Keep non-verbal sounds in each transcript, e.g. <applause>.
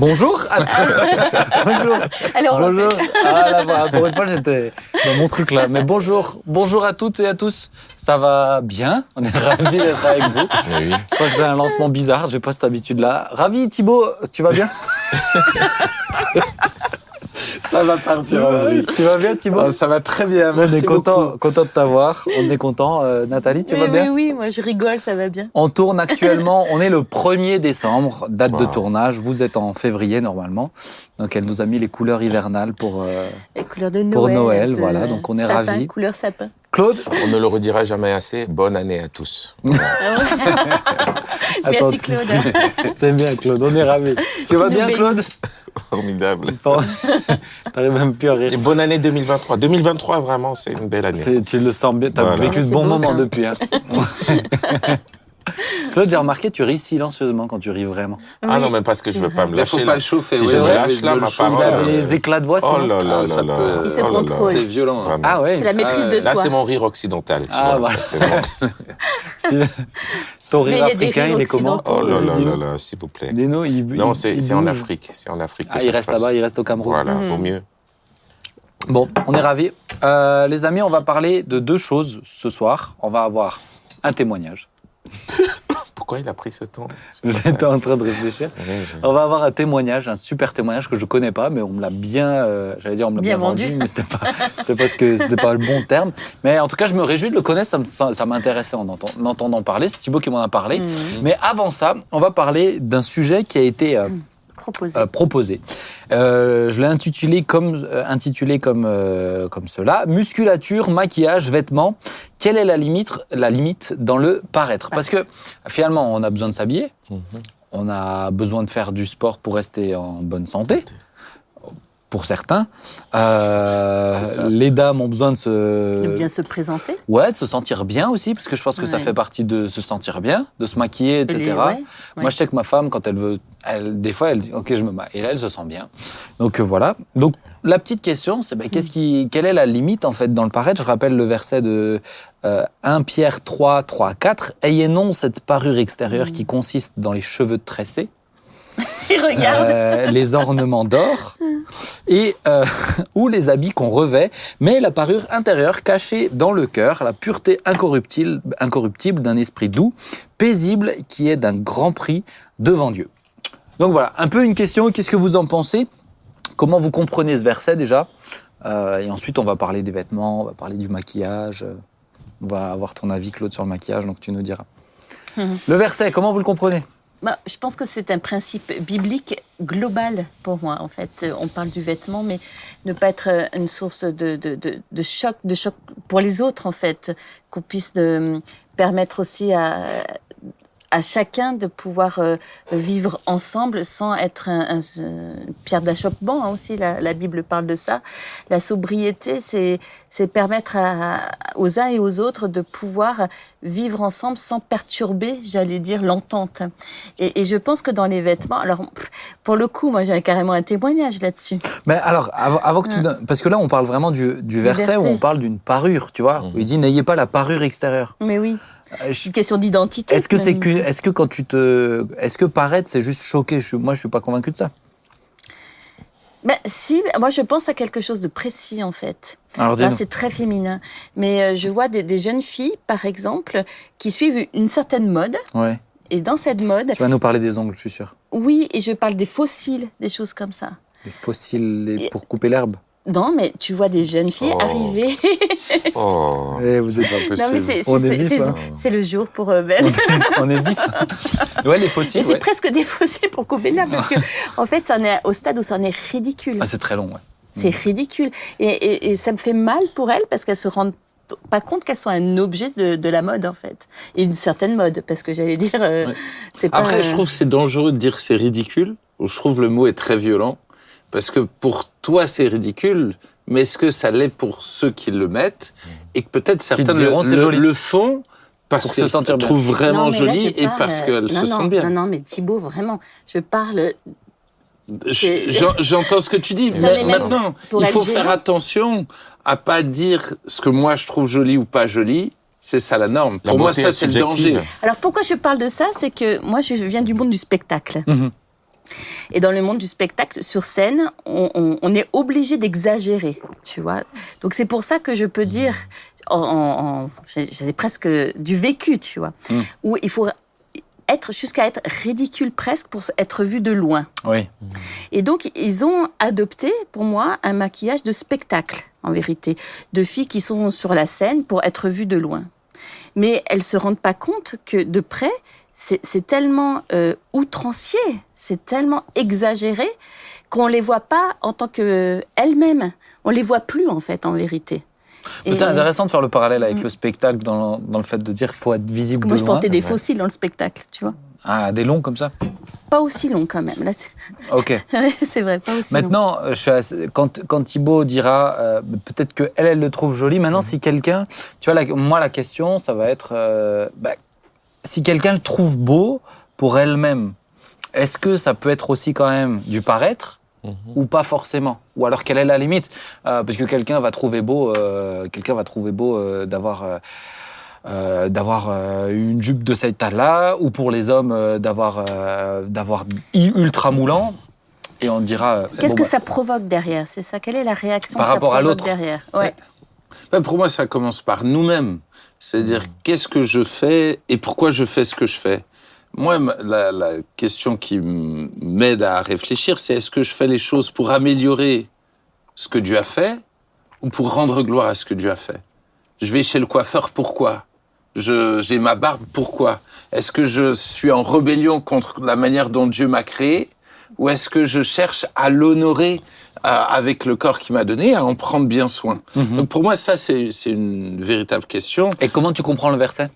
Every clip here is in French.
Bonjour à tous. <laughs> bonjour. Le bonjour. Ah là, voilà, pour une fois, j'étais dans mon truc là. Mais bonjour. Bonjour à toutes et à tous. Ça va bien? On est ravis d'être avec vous. Oui. Je crois que c'est un lancement bizarre. J'ai pas cette habitude-là. Ravi, Thibaut. Tu vas bien? <laughs> Ça va partir vrille. Tu vas bien, Thibaut Oh, ça va très bien, On merci est content, beaucoup. content de t'avoir. On est content. Euh, Nathalie, tu oui, vas oui, bien oui, moi je rigole, ça va bien. On tourne <laughs> actuellement, on est le 1er décembre, date de tournage. Vous êtes en février normalement. Donc elle nous a mis les couleurs hivernales pour euh, Les couleurs de Noël. Pour Noël, voilà, donc on est sapin, ravis. Couleur sapin. Claude. On ne le redira jamais assez. Bonne année à tous. <laughs> Merci Attends, Claude. <laughs> C'est bien Claude, on est ravis. Tu vas bien. Claude Formidable. <laughs> T'arrives même plus à Et rire. bonne année 2023. 2023, vraiment, c'est une belle année. Tu le sens bien, t'as Voilà. vécu Ouais, ce c'est bon beau, moment ça. depuis. hein. <laughs> Claude, j'ai remarqué, tu ris silencieusement quand tu ris vraiment. Ah non, mais parce que je veux pas me Il lâcher. faut là. pas le chauffer. Si oui, je lâche, là, ma Il parole, a euh, des éclats de voix Oh là là Ah, là ça là. peut- Il se oh là là. contrôle. C'est violent. hein. Vraiment. Ah ouais C'est la maîtrise Ah, de Là, soi. c'est mon rire occidental. tu Ah, vois, voilà. <laughs> Ton rire il africain, il est comment. Oh là là là là, s'il vous plaît. Dis-nous, il- Non, il- c'est il c'est en. Afrique. C'est en Afrique que Ah, il reste là-bas, il reste au Cameroun. Voilà, Mhm. vaut mieux. Bon, on est ravis. Euh, les amis, on va parler de deux choses ce soir. On va avoir un témoignage. <laughs> Pourquoi il a pris ce temps? J'étais en train de réfléchir. Ouais, je- On va avoir un témoignage, un super témoignage que je connais pas, mais on me l'a bien, euh, j'allais dire on me l'a bien, Bien vendu. mais c'était pas, c'était pas ce que, c'était pas le bon terme. Mais en tout cas, je me réjouis de le connaître. Ça me, ça m'intéressait en, entend- en entendant parler. C'est Thibaut qui m'en a parlé. Mhm. Mais avant ça, on va parler d'un sujet qui a été euh, Proposé. euh, proposé. Euh, je l'ai intitulé comme, euh, intitulé comme, euh, comme cela musculature, maquillage, vêtements. Quelle est la limite, la limite dans le paraître? Parce que finalement, on a besoin de s'habiller. Mhm. On a besoin de faire du sport pour rester en bonne santé, pour certains. Euh, les dames ont besoin de se, De bien se présenter. ouais, de se sentir bien aussi, parce que je pense que ça fait partie de se sentir bien, de se maquiller, etc. Les- ouais, ouais. Moi, je sais que ma femme, quand elle veut, elle, des fois, elle dit OK, je me maquille. Et là, elle se sent bien. Donc euh, voilà. Donc la petite question, c'est ben, qu'est-ce qui, quelle est la limite en fait dans le paraître Je rappelle le verset de euh, 1 Pierre 3, 3, 4. Ayez non cette parure extérieure Mm. qui consiste dans les cheveux tressés, <laughs> Il regarde. euh, les ornements d'or et euh, <laughs> ou les habits qu'on revêt, mais la parure intérieure cachée dans le cœur, la pureté incorruptible, incorruptible d'un esprit doux, paisible, qui est d'un grand prix devant Dieu. Donc voilà, un peu une question. Qu'est-ce que vous en pensez? Comment vous comprenez ce verset déjà? Euh, Et ensuite, on va parler des vêtements, on va parler du maquillage. On va avoir ton avis, Claude, sur le maquillage, donc tu nous diras. Mhm. Le verset, comment vous le comprenez? Bah, je pense que c'est un principe biblique global pour moi. En fait, Euh, on parle du vêtement, mais ne pas être euh, une source de, de, de, choc, de choc pour les autres, en fait. Qu'on puisse de, permettre aussi à, à chacun de pouvoir euh, vivre ensemble sans être un, un- une pierre d'achoppement. hein, aussi, la, la Bible parle de ça. La sobriété, c'est c'est permettre à- aux uns et aux autres de pouvoir vivre ensemble sans perturber, j'allais dire, l'entente. Et, et je pense que dans les vêtements, alors pour le coup, moi j'ai carrément un témoignage là-dessus. Mais alors, avant, avant que tu Ouais. donnes- parce que là, on parle vraiment du, du verset, où verset. on parle d'une parure, tu vois. Mhm. où il dit n'ayez pas la parure extérieure. Mais oui, c'est une question d'identité. Est-ce que c'est même. qu'une- est-ce que quand tu te, est-ce que paraître c'est juste choquer? Je- Moi, je suis pas convaincu de ça. Ben, si, moi je pense à quelque chose de précis en fait. Alors Là, c'est très féminin. Mais euh, je vois des, des jeunes filles, par exemple, qui suivent une certaine mode. Ouais. Et dans cette mode, Tu vas nous parler des ongles, je suis sûr. oui, et je parle des fossiles, des choses comme ça. Des fossiles pour couper l'herbe. Non, mais tu vois des jeunes filles Oh. arriver. <laughs> Oh, Eh, vous êtes pas possible. non, mais c'est- c'est c'est- c'est- hein. c'est le jour pour euh, Ben. On est vif. <laughs> ouais, les Mais fossiles. c'est ouais. presque des fossiles pour l'herbe parce que, <laughs> en fait, ça en est au stade où ça en est ridicule. Ah, c'est très long. Ouais. C'est ridicule. Et, et- et ça me fait mal pour elles parce qu'elles se rendent pas compte qu'elles sont un objet de, de la mode, en fait. Et une certaine mode, parce que j'allais dire, euh, Ouais. c'est pas. Après, euh, je trouve que c'est dangereux de dire c'est ridicule. Je trouve le mot est très violent. Parce que pour toi, c'est ridicule. Mais est-ce que ça l'est pour ceux qui le mettent Et que peut-être certains le, diront, le- joli. le font parce se qu'elles sentir le bien. trouvent vraiment joli et parce qu'elles euh, se non, non, sentent bien. Non, non, mais Thibaut, vraiment, je parle. J'entends ce que tu dis. Mais maintenant, il faut faire attention à pas dire ce que moi je trouve joli ou pas joli. C'est ça la norme. La Pour moi, ça, est c'est le danger. Alors pourquoi je parle de ça? C'est que moi, je viens du monde du spectacle. Mhm. Et dans le monde du spectacle, sur scène, on, on- on est obligé d'exagérer, tu vois. Donc c'est pour ça que je peux dire, en, presque du vécu, tu vois, Mm. où il faut être jusqu'à être ridicule presque pour être vu de loin. Oui. Et donc, ils ont adopté, pour moi, un maquillage de spectacle, en vérité, de filles qui sont sur la scène pour être vues de loin. Mais elles se rendent pas compte que de près, c'est tellement euh, outrancier, c'est tellement exagéré qu'on les voit pas en tant que elles-mêmes. On les voit plus, en fait, en vérité. C'est intéressant de faire le parallèle avec Mm. le spectacle dans le, dans le fait de dire qu'il faut être Parce visible que moi, de je portais des fossiles dans le spectacle, tu vois. Ah, des longs comme ça Pas aussi long, quand même. Là, c'est <laughs> Ok. c'est vrai, pas aussi long. Maintenant, euh, je assez- quand, quand Thibaut dira, euh, peut-être que elle, le trouve joli. Maintenant, si quelqu'un, tu vois, la- moi, la question, ça va être, euh, bah, si quelqu'un le trouve beau pour elle-même, est-ce que ça peut être aussi quand même du paraître Mhm. ou pas forcément? Ou alors quelle est la limite? Euh, Parce que quelqu'un va trouver beau, euh, quelqu'un va trouver beau euh, d'avoir. d'avoir euh, une jupe de cette taille-là, ou pour les hommes euh, d'avoir euh, d'avoir ultra moulant, et on dira. euh, Qu'est-ce bon, que bah, ça provoque derrière? C'est ça? Quelle est la réaction Par que ça rapport à l'autre. derrière? Ouais. Ben, pour moi, ça commence par nous-mêmes. C'est-à-dire, qu'est-ce que je fais et pourquoi je fais ce que je fais? Moi, la, la question qui m'aide à réfléchir, c'est est-ce que je fais les choses pour améliorer ce que Dieu a fait ou pour rendre gloire à ce que Dieu a fait? Je vais chez le coiffeur, pourquoi? J'ai ma barbe, pourquoi? Est-ce que je suis en rébellion contre la manière dont Dieu m'a créé ou est-ce que je cherche à l'honorer? Avec le corps qu'il m'a donné, à en prendre bien soin Mhm. donc pour moi, ça, c'est c'est une véritable question. Et comment tu comprends le verset?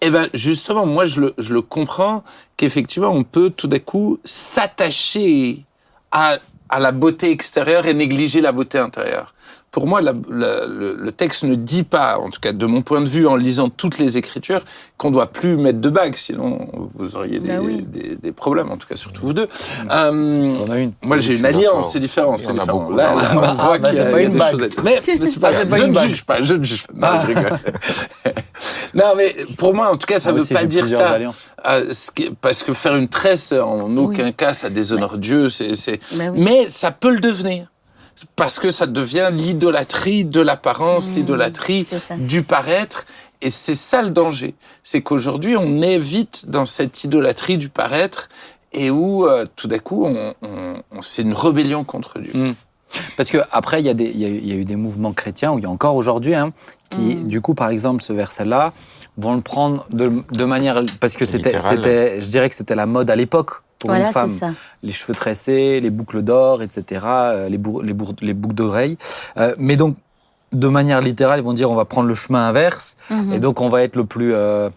Et ben justement, moi, je le, je le comprends qu'effectivement, on peut tout d'un coup s'attacher à, à la beauté extérieure et négliger la beauté intérieure. Pour moi, la- la- le, le texte ne dit pas, en tout cas de mon point de vue, en lisant toutes les Écritures, qu'on doit plus mettre de bagues, sinon vous auriez des, Bah oui. des, des problèmes, en tout cas surtout vous deux. Euh, On a une. moi, j'ai une alliance, c'est différent, c'est beaucoup. Là, là, on Ah, se voit bah, qu'il y a, pas il y a une des bague. choses à. Mais, mais c'est pas Ah, pas Je une ne juge pas, je ne juge pas. Non, Ah. je rigole. <laughs> non, mais pour moi, en tout cas, ça ne veut aussi, pas dire ça. Euh, ce qui- parce que faire une tresse, en aucun cas, ça déshonore Dieu. C'est, c'est... Bah oui. Mais ça peut le devenir. Parce que ça devient l'idolâtrie de l'apparence, Mmh, l'idolâtrie du paraître. Et c'est ça le danger. C'est qu'aujourd'hui, on est vite dans cette idolâtrie du paraître et où, euh, tout d'un coup, on, on- on- c'est une rébellion contre Dieu. Mm. Parce que après, il y, a des- il y a eu- il y a eu des mouvements chrétiens, où il y a encore aujourd'hui, hein, qui, Mm. du coup, par exemple, ce verset-là, vont le prendre de, de manière. Parce que c'était, je dirais que c'était la mode à l'époque pour Voilà, une femme. Les cheveux tressés, les boucles d'or, etc., euh, les, boucles d'oreilles. Euh, mais donc, de manière littérale, ils vont dire on va prendre le chemin inverse, Mhm. et donc on va être le plus euh,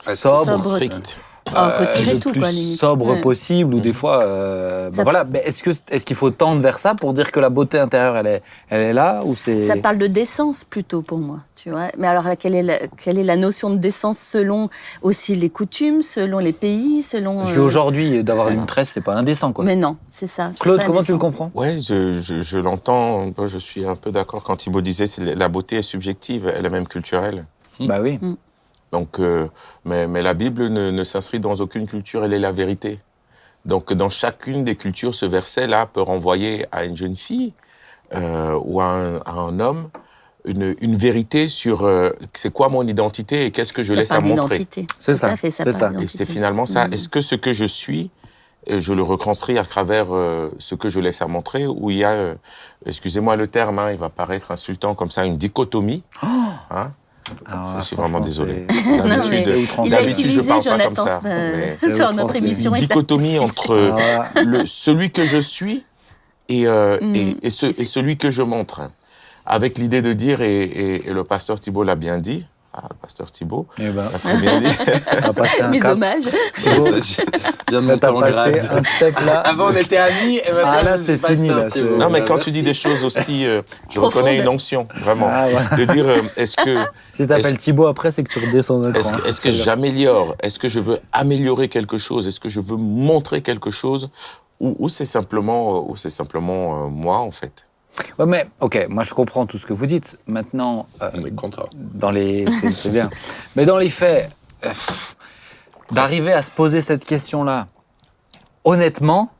sobre. Sobre. Strict. Oh, retirer le tout, plus quoi, sobre Ouais. possible ou des Mhm. fois euh, bah voilà mais est-ce que est-ce qu'il faut tendre vers ça pour dire que la beauté intérieure elle est elle est là ou c'est Ça parle de décence plutôt pour moi, tu vois. Mais alors là, quelle est la, quelle est la notion de décence selon aussi les coutumes, selon les pays, selon. parce euh, qu'aujourd'hui d'avoir une tresse c'est pas indécent quoi Mais non, c'est ça. Claude comment tu le comprends? Ouais, je, je, je l'entends. Moi, Je suis un peu d'accord quand Thibaut disait la beauté est subjective, elle est même culturelle. bah oui Donc, euh, mais, mais la Bible ne, ne s'inscrit dans aucune culture, elle est la vérité. Donc, dans chacune des cultures, ce verset-là peut renvoyer à une jeune fille euh, ou à un, à un homme une, une vérité sur euh, c'est quoi mon identité et qu'est-ce que je Ça laisse à montrer. C'est ça, fait, ça ça. Et c'est finalement ça. Mhm. Est-ce que ce que je suis, je le reconstruis à travers euh, ce que je laisse à montrer, où il y a, euh, excusez-moi le terme, hein, il va paraître insultant comme ça, une dichotomie. Hein Ah, Je suis vraiment désolé. <laughs> D'habitude, je parle pas comme ça, euh, mais- <laughs> sur notre émission. une dichotomie entre Ah, le, celui que je suis et, euh, Mm. et, et ce- et celui que je montre. Avec l'idée de dire, et, et- et le pasteur Thibault l'a bien dit, ah, le pasteur Thibault. Eh ben, l'a très bien dit, <laughs> on va passer un Mes cap. hommages. Je viens de monter en grade. un step là. <laughs> Avant, on était amis et maintenant, Ah, là, c'est fini, là. Non, mais quand tu dis des choses aussi, euh, je Profonde. reconnais une onction, vraiment. Ah. De dire, euh, est-ce que, <laughs> si t'appelles Thibaut après c'est que tu redescends d'un est-ce que, est-ce que j'améliore? Est-ce que je veux améliorer quelque chose? Est-ce que je veux montrer quelque chose? Ou, ou c'est simplement, euh, ou c'est simplement euh, moi, en fait? Ouais, mais ok, moi je comprends tout ce que vous dites. Maintenant, euh, On est content. dans les, c'est bien. <laughs> Mais dans les faits, euh, d'arriver à se poser cette question-là, honnêtement,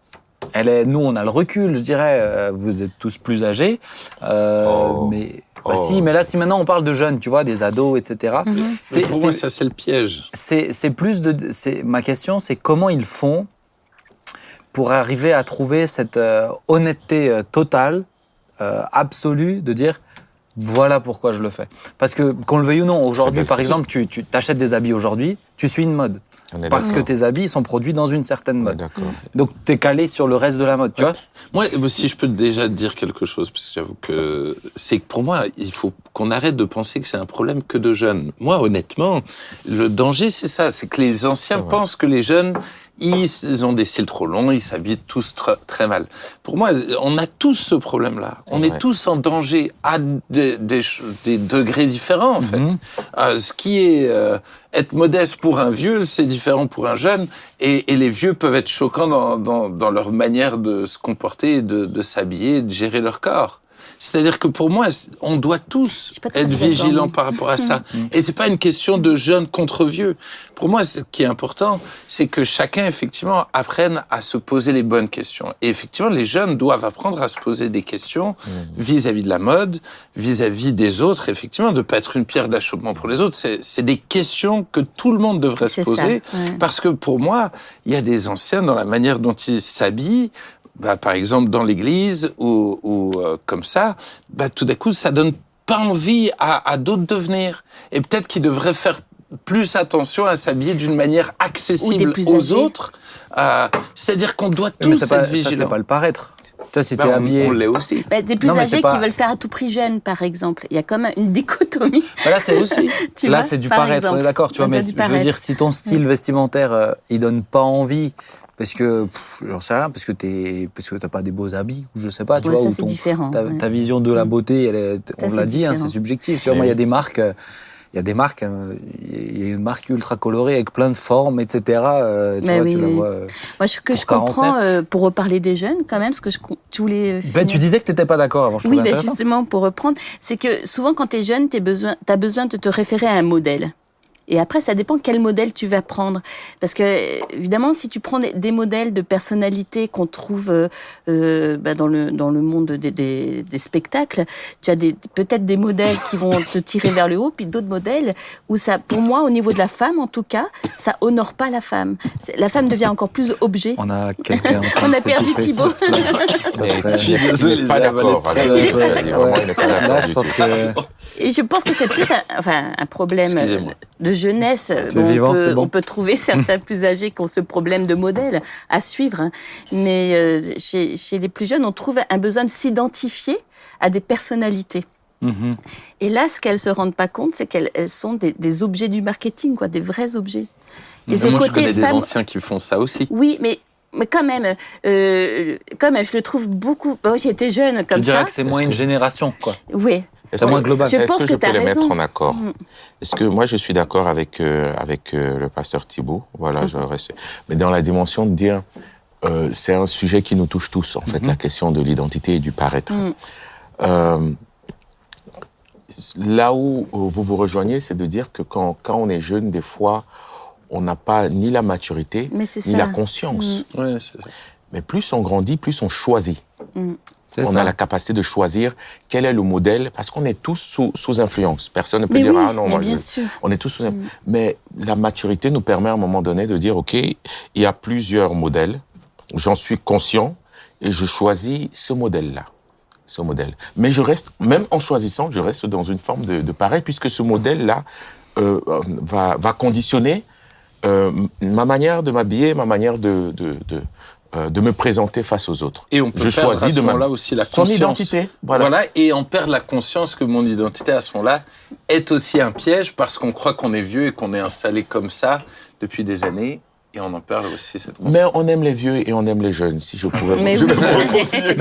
Elle est, nous, on a le recul, je dirais. euh, Vous êtes tous plus âgés, euh, Oh. mais bah Oh. si. Mais là, si maintenant on parle de jeunes, tu vois, des ados, etc. C'est pour moi, ça, c'est le piège. c'est plus de. Ma question, c'est comment ils font pour arriver à trouver cette euh, honnêteté euh, totale, euh, absolue, de dire voilà pourquoi je le fais. Parce que, qu'on le veuille ou non, aujourd'hui, par exemple, tu, tu t'achètes des habits aujourd'hui, tu suis une mode. Parce que tes habits sont produits dans une certaine mode. d'accord. Donc, tu es calé sur le reste de la mode, tu vois? Moi, si je peux déjà te dire quelque chose, parce que j'avoue que c'est que pour moi, il faut qu'on arrête de penser que c'est un problème que de jeunes. Moi, honnêtement, le danger, c'est ça, c'est que les anciens pensent que les jeunes, ils, ont des cils trop longs, ils s'habillent tous tr- très mal. Pour moi, on a tous ce problème-là. On est tous en danger à des, des ch- des degrés différents, en fait. Mhm. Euh, ce qui est euh, être modeste pour un vieux, c'est différent pour un jeune. Et, et les vieux peuvent être choquants dans, dans, dans leur manière de se comporter, de, de s'habiller, de gérer leur corps. C'est-à-dire que pour moi, on doit tous être vigilants par rapport à ça. <laughs> Et c'est pas une question de jeunes contre vieux. Pour moi, ce qui est important, c'est que chacun, effectivement, apprenne à se poser les bonnes questions. Et effectivement, les jeunes doivent apprendre à se poser des questions vis-à-vis de la mode, vis-à-vis des autres, effectivement, de pas être une pierre d'achoppement pour les autres. C'est des questions que tout le monde devrait se ça, poser. ouais. Parce que pour moi, il y a des anciens dans la manière dont ils s'habillent, bah, par exemple dans l'église ou, ou euh, comme ça, bah, tout d'un coup, ça donne pas envie à, à d'autres de venir. Et peut-être qu'ils devraient faire plus attention à s'habiller d'une manière accessible aux âgés. autres. Euh, C'est-à-dire qu'on doit tous être pas, ça, c'est vigilants. pas le paraître. Toi, si Bah, habillé. on l'est aussi. Bah, des plus Non, âgés pas- qui veulent faire à tout prix jeune, par exemple. Il y a comme une dichotomie. Voilà, c'est aussi. <laughs> Tu Là, c'est du par paraître, on est d'accord, tu vois, On mais je veux dire, si ton style vestimentaire, euh, il donne pas envie, parce que, pff, j'en sais rien, parce que t'es, parce que t'as pas des beaux habits, ou je sais pas, tu Ouais, vois, ça, ton, différent. ta, ouais. ta vision de la Mm. beauté, elle est, on l'a dit, hein, c'est subjectif, tu vois, Eh moi, il y a des marques, il y a des marques, euh, il y a une marque ultra colorée avec plein de formes, etc., euh, tu Mais vois, oui, tu la vois. euh. Moi, ce que je comprends, euh, pour reparler des jeunes, quand même, ce que je, tu voulais. Ben, tu disais que t'étais pas d'accord avant, je Oui, ben justement, pour reprendre, c'est que souvent, quand tu es jeune, tu as besoin, t'as besoin de te référer à un modèle. Et après, ça dépend quel modèle tu vas prendre. Parce que, évidemment, si tu prends des, modèles de personnalité qu'on trouve euh, euh, bah, dans, le, dans le monde des, des, des spectacles, tu as peut-être des modèles qui vont te tirer vers le haut, puis d'autres modèles où ça, pour moi, au niveau de la femme, en tout cas, ça honore pas la femme. La femme devient encore plus objet. On a quelqu'un en train On de a perdu Thibaut. Je pas d'accord Là, d'accord je pense que Et je pense que c'est plus un, enfin, un problème de jeunesse. Bon, vivant, on, peut, bon. on peut trouver certains plus âgés qui ont ce problème de modèle à suivre. hein. Mais euh, chez, chez les plus jeunes, on trouve un besoin de s'identifier à des personnalités. Mhm. Et là, ce qu'elles se rendent pas compte, c'est qu'elles elles sont des, des objets du marketing, quoi, des vrais objets. Et Moi, je côté connais des anciens qui font ça aussi. oui, mais mais quand même, euh, quand même, je le trouve beaucoup. Bon, j'étais jeune Tu comme dirais ça. que c'est moins une génération, quoi. Oui. C'est moins global. Je Est-ce pense que que je t'as peux les raison. mettre en accord Mm. Est-ce que moi je suis d'accord avec euh, avec euh, le pasteur Thibault? Voilà, je reste. Mais dans la dimension de dire, euh, c'est un sujet qui nous touche tous en fait, Mhm. la question de l'identité et du paraître. Mm. Euh, là où vous vous rejoignez, c'est de dire que quand quand on est jeune, des fois, on n'a pas ni la maturité ni ça. la conscience. Mm. Ouais, c'est ça. Mais plus on grandit, plus on choisit. C'est On ça. a la capacité de choisir quel est le modèle, parce qu'on est tous sous, sous influence. Personne ne peut Mais dire, oui, ah non, moi, bien je- sûr. on est tous sous Mm. influence. Mais la maturité nous permet à un moment donné de dire, OK, il y a plusieurs modèles, j'en suis conscient, et je choisis ce modèle-là. Ce modèle. Mais je reste, même en choisissant, je reste dans une forme de, de pareil, puisque ce modèle-là euh, va, va conditionner euh, ma manière de m'habiller, ma manière de, de, de, euh, de me présenter face aux autres. Et on peut Je perdre choisis à ce moment-là aussi la Son conscience. identité, voilà. Voilà. et on perd la conscience que mon identité à ce moment-là est aussi un piège parce qu'on croit qu'on est vieux et qu'on est installé comme ça depuis des années et on en perd aussi cette. Mais on aime les vieux et on aime les jeunes, si je pouvais. <laughs> Mais je oui. me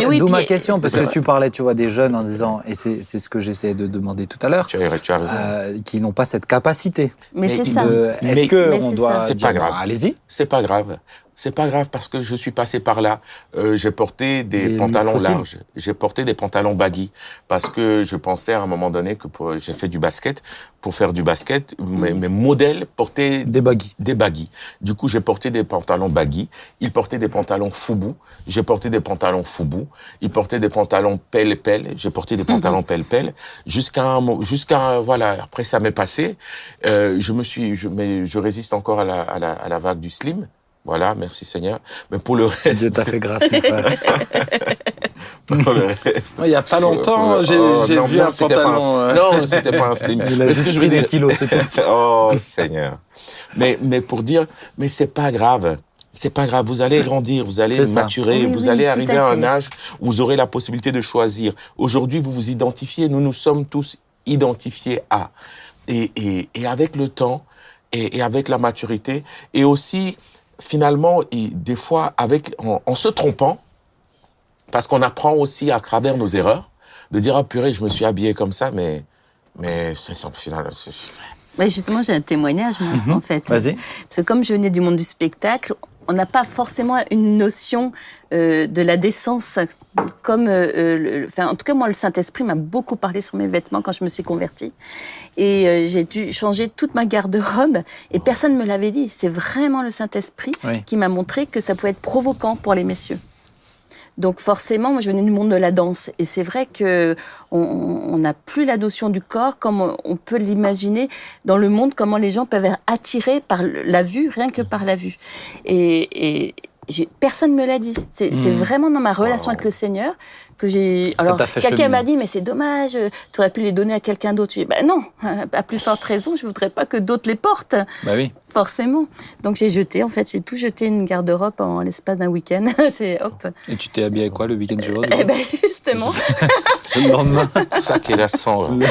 Mais oui, d'où ma question, parce que vrai. tu parlais, tu vois, des jeunes en disant, et c'est c'est ce que j'essayais de demander tout à l'heure, Tu as, tu as raison. euh, qui n'ont pas cette capacité. Mais c'est ça. Est-ce Mais- que Mais on c'est doit. C'est pas grave. bah, Allez-y. C'est pas grave. C'est pas grave parce que je suis passé par là. Euh, j'ai porté des, Des pantalons larges. J'ai porté des pantalons baggy parce que je pensais à un moment donné que j'ai fait du basket. Pour faire du basket, mes, mes modèles portaient Des baggy. des baggy. Du coup, j'ai porté des pantalons baggy. Il portait des pantalons foubou. J'ai porté des pantalons foubou. Il portait des pantalons pelle-pelle. J'ai porté des pantalons pelle-pelle. Jusqu'à un, mo- jusqu'à, voilà, après ça m'est passé. Euh, je me suis, je, mais je résiste encore à la, à la, à la vague du slim. Voilà, merci Seigneur. Mais pour le <laughs> Dieu reste, t'a fait grâce, mon frère. <laughs> pour le reste. Il y a pas longtemps, j'ai oh, vu non, un c'était pas pantalon. euh, Non, c'était pas un slim. Il a juste que je pris des kilos, c'est tout. <laughs> oh Seigneur. Mais mais pour dire, mais c'est pas grave. C'est pas grave. Vous allez grandir, vous allez maturer, Oui, vous oui, allez arriver à à un âge où vous aurez la possibilité de choisir. Aujourd'hui, vous vous identifiez. Nous nous sommes tous identifiés à. Et et, et avec le temps et, et avec la maturité et aussi finalement et des fois avec en, en se trompant parce qu'on apprend aussi à travers nos erreurs de dire ah purée je me suis habillé comme ça mais mais c'est final Ouais, justement, j'ai un témoignage, moi, en fait. Vas-y. Parce que comme je venais du monde du spectacle, on n'a pas forcément une notion euh, de la décence. Comme, euh, le- enfin, en tout cas, moi, le Saint-Esprit m'a beaucoup parlé sur mes vêtements quand je me suis convertie. Et euh, j'ai dû changer toute ma garde-robe. Et personne ne me l'avait dit. C'est vraiment le Saint-Esprit Oui. qui m'a montré que ça pouvait être provoquant pour les messieurs. Donc forcément, moi je venais du monde de la danse et c'est vrai que on- n'a plus la notion du corps comme on- peut l'imaginer dans le monde, comment les gens peuvent être attirés par la vue, rien que par la vue. Et, et personne me l'a dit. C'est Mhm. vraiment dans ma relation Wow. avec le Seigneur que j'ai. Alors quelqu'un m'a dit mais c'est dommage, tu aurais pu les donner à quelqu'un d'autre. J'ai dit ben non, <laughs> à plus forte raison, je voudrais pas que d'autres les portent. Bah oui. Forcément. Donc j'ai jeté, en fait, j'ai tout jeté une garde-robe en l'espace d'un week-end. <laughs> c'est hop. Et tu t'es habillé avec quoi le week-end suivant du Eh ben justement, <laughs> Le lendemain, ça qui est la sang là.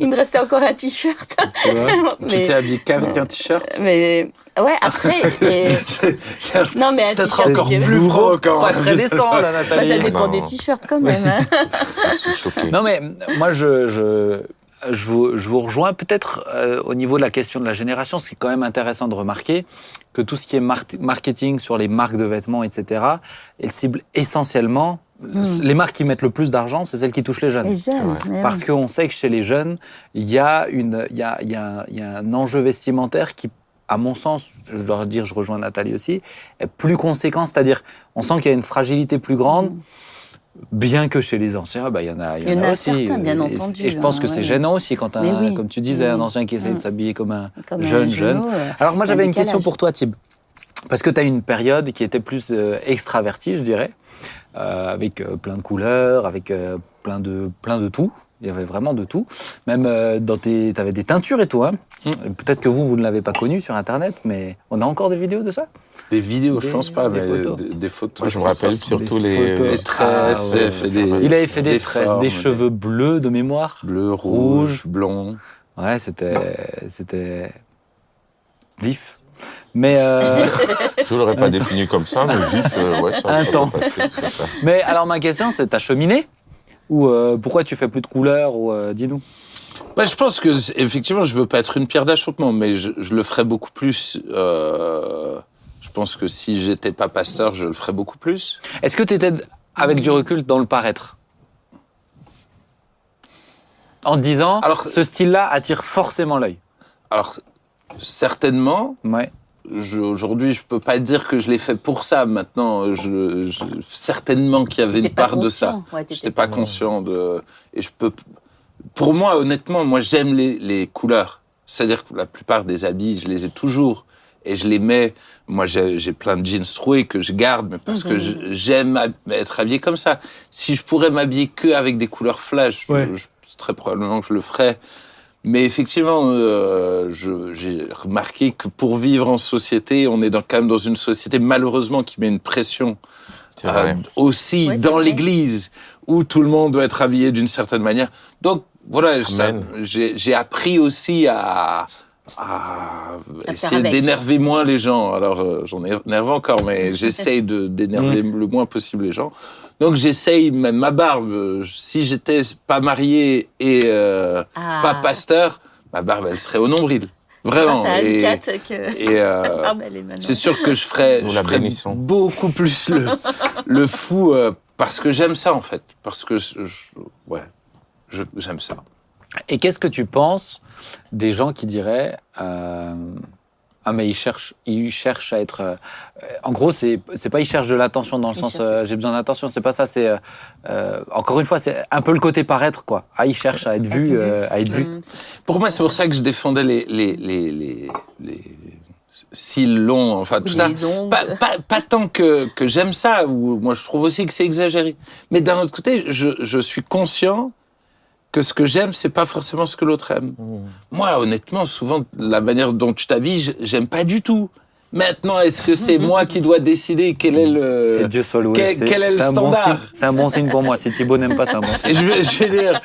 il me restait encore un t-shirt. tu t'es habillé qu'avec un t-shirt mais ouais, après, mais- C'est c'est un- non mais un peut-être t-shirt. encore plus provocant. Pas très décent, là, Bah, ça Nathalie. dépend Non. des t-shirts quand même. Hein. <laughs> je suis choqué Non, mais moi, je, je, je, vous, je vous rejoins peut-être euh, au niveau de la question de la génération. C'est quand même intéressant de remarquer que tout ce qui est mar- marketing sur les marques de vêtements, etc., elles ciblent essentiellement Hmm. les marques qui mettent le plus d'argent, c'est celles qui touchent les jeunes. Les jeunes. Ouais. Parce qu'on sait que chez les jeunes, il y, a une- il y, a, il y, a, y a un enjeu vestimentaire qui, à mon sens, je dois dire, je rejoins Nathalie aussi, est plus conséquent. C'est-à-dire, on sent qu'il y a une fragilité plus grande. Mm. Bien que chez les anciens, bah, il y en a, il y en a aussi. certains, bien Et- entendu, Et je pense hein, que c'est gênant aussi quand un, oui. comme tu disais, un ancien qui essaie de Mm. s'habiller comme un Comme un jeune, jeune. euh, Alors moi j'avais une question pour toi, Thib. Parce que tu as une période qui était plus euh, extravertie, je dirais, euh, avec euh, plein de couleurs, avec euh, plein, de, plein de tout. Il y avait vraiment de tout. Même euh, dans tes, avais des teintures et tout. Hein. Peut-être que vous, vous ne l'avez pas connu sur Internet, mais on a encore des vidéos de ça? Des vidéos, je pense pas, des mais photos. des, des photos. moi je me rappelle surtout les. Les tresses, Ah, ouais, j'ai fait ça des, va. Il avait fait des, des tresses, formes, des des- cheveux bleus de mémoire. bleu, Rouge. rouge, blond. Ouais, c'était, c'était vif. Mais, euh, <laughs> je l'aurais pas défini comme ça mais vif euh, ouais ça Intense. ça. mais alors ma question, c'est ta cheminée ou euh, pourquoi tu fais plus de couleurs ou euh, dis-nous. Bah, je pense que effectivement, je veux pas être une pierre d'achoppement, mais je, je le ferais beaucoup plus. Je pense que si j'étais pas pasteur, je le ferais beaucoup plus. Est-ce que tu étais avec du recul dans le paraître? En disant, Alors- ce style-là attire forcément l'œil. Alors certainement, Ouais. je- aujourd'hui, je peux pas dire que je l'ai fait pour ça. Maintenant, je, je- certainement qu'il y avait une part de ça. conscient. Ouais, t'étais J'étais pas conscient de. Et je peux. Pour moi, honnêtement, moi, j'aime les, les couleurs. C'est-à-dire que la plupart des habits, je les ai toujours. Et je les mets. Moi, j'ai j'ai plein de jeans troués que je garde, mais parce que je- j'aime être habillé comme ça. Si je pourrais m'habiller que avec des couleurs flash, Ouais. je- très probablement que je le ferais. Mais effectivement, euh, j'ai remarqué que pour vivre en société, on est dans, quand même dans une société malheureusement qui met une pression euh, aussi Ouais, dans l'église où tout le monde doit être habillé d'une certaine manière. Donc voilà, j'ai appris aussi à, à À essayer faire avec. d'énerver moins les gens. Alors euh, j'en énerve encore, mais <laughs> j'essaye de d'énerver Mm. le moins possible les gens. Donc j'essaye même ma barbe. Si j'étais pas marié et euh, Ah. pas pasteur, ma barbe elle serait au nombril. Vraiment. Grâce à Et, que et, euh, <laughs> maintenant. c'est sûr que je ferais, Nous je la ferais bénissons. beaucoup plus le, <laughs> le fou euh, parce que j'aime ça en fait. Parce que je, ouais, je- j'aime ça. Et qu'est-ce que tu penses des gens qui diraient euh, ah mais ils cherchent ils cherchent à être euh, en gros c'est c'est pas ils cherchent de l'attention dans le Ils sens euh, j'ai besoin d'attention c'est pas ça c'est euh, encore une fois c'est un peu le côté paraître quoi ah ils cherchent à être vu. euh, à être vus Hum, Pour moi, c'est pour ça que je défendais les les les les, les cils longs, enfin tout ça. Pas, pas, pas tant que, que j'aime ça, ou moi je trouve aussi que c'est exagéré. Mais d'un autre côté, je, je suis conscient que ce que j'aime, c'est pas forcément ce que l'autre aime. Mmh. Moi, honnêtement, souvent, la manière dont tu t'habilles, j'aime pas du tout. Maintenant, est-ce que c'est <laughs> moi qui dois décider quel est le... Dieu soit loué quel- est le c'est un bon standard signe- c'est un bon signe pour moi si Thibaut n'aime pas c'est un bon signe Et <laughs> je vais, je vais dire,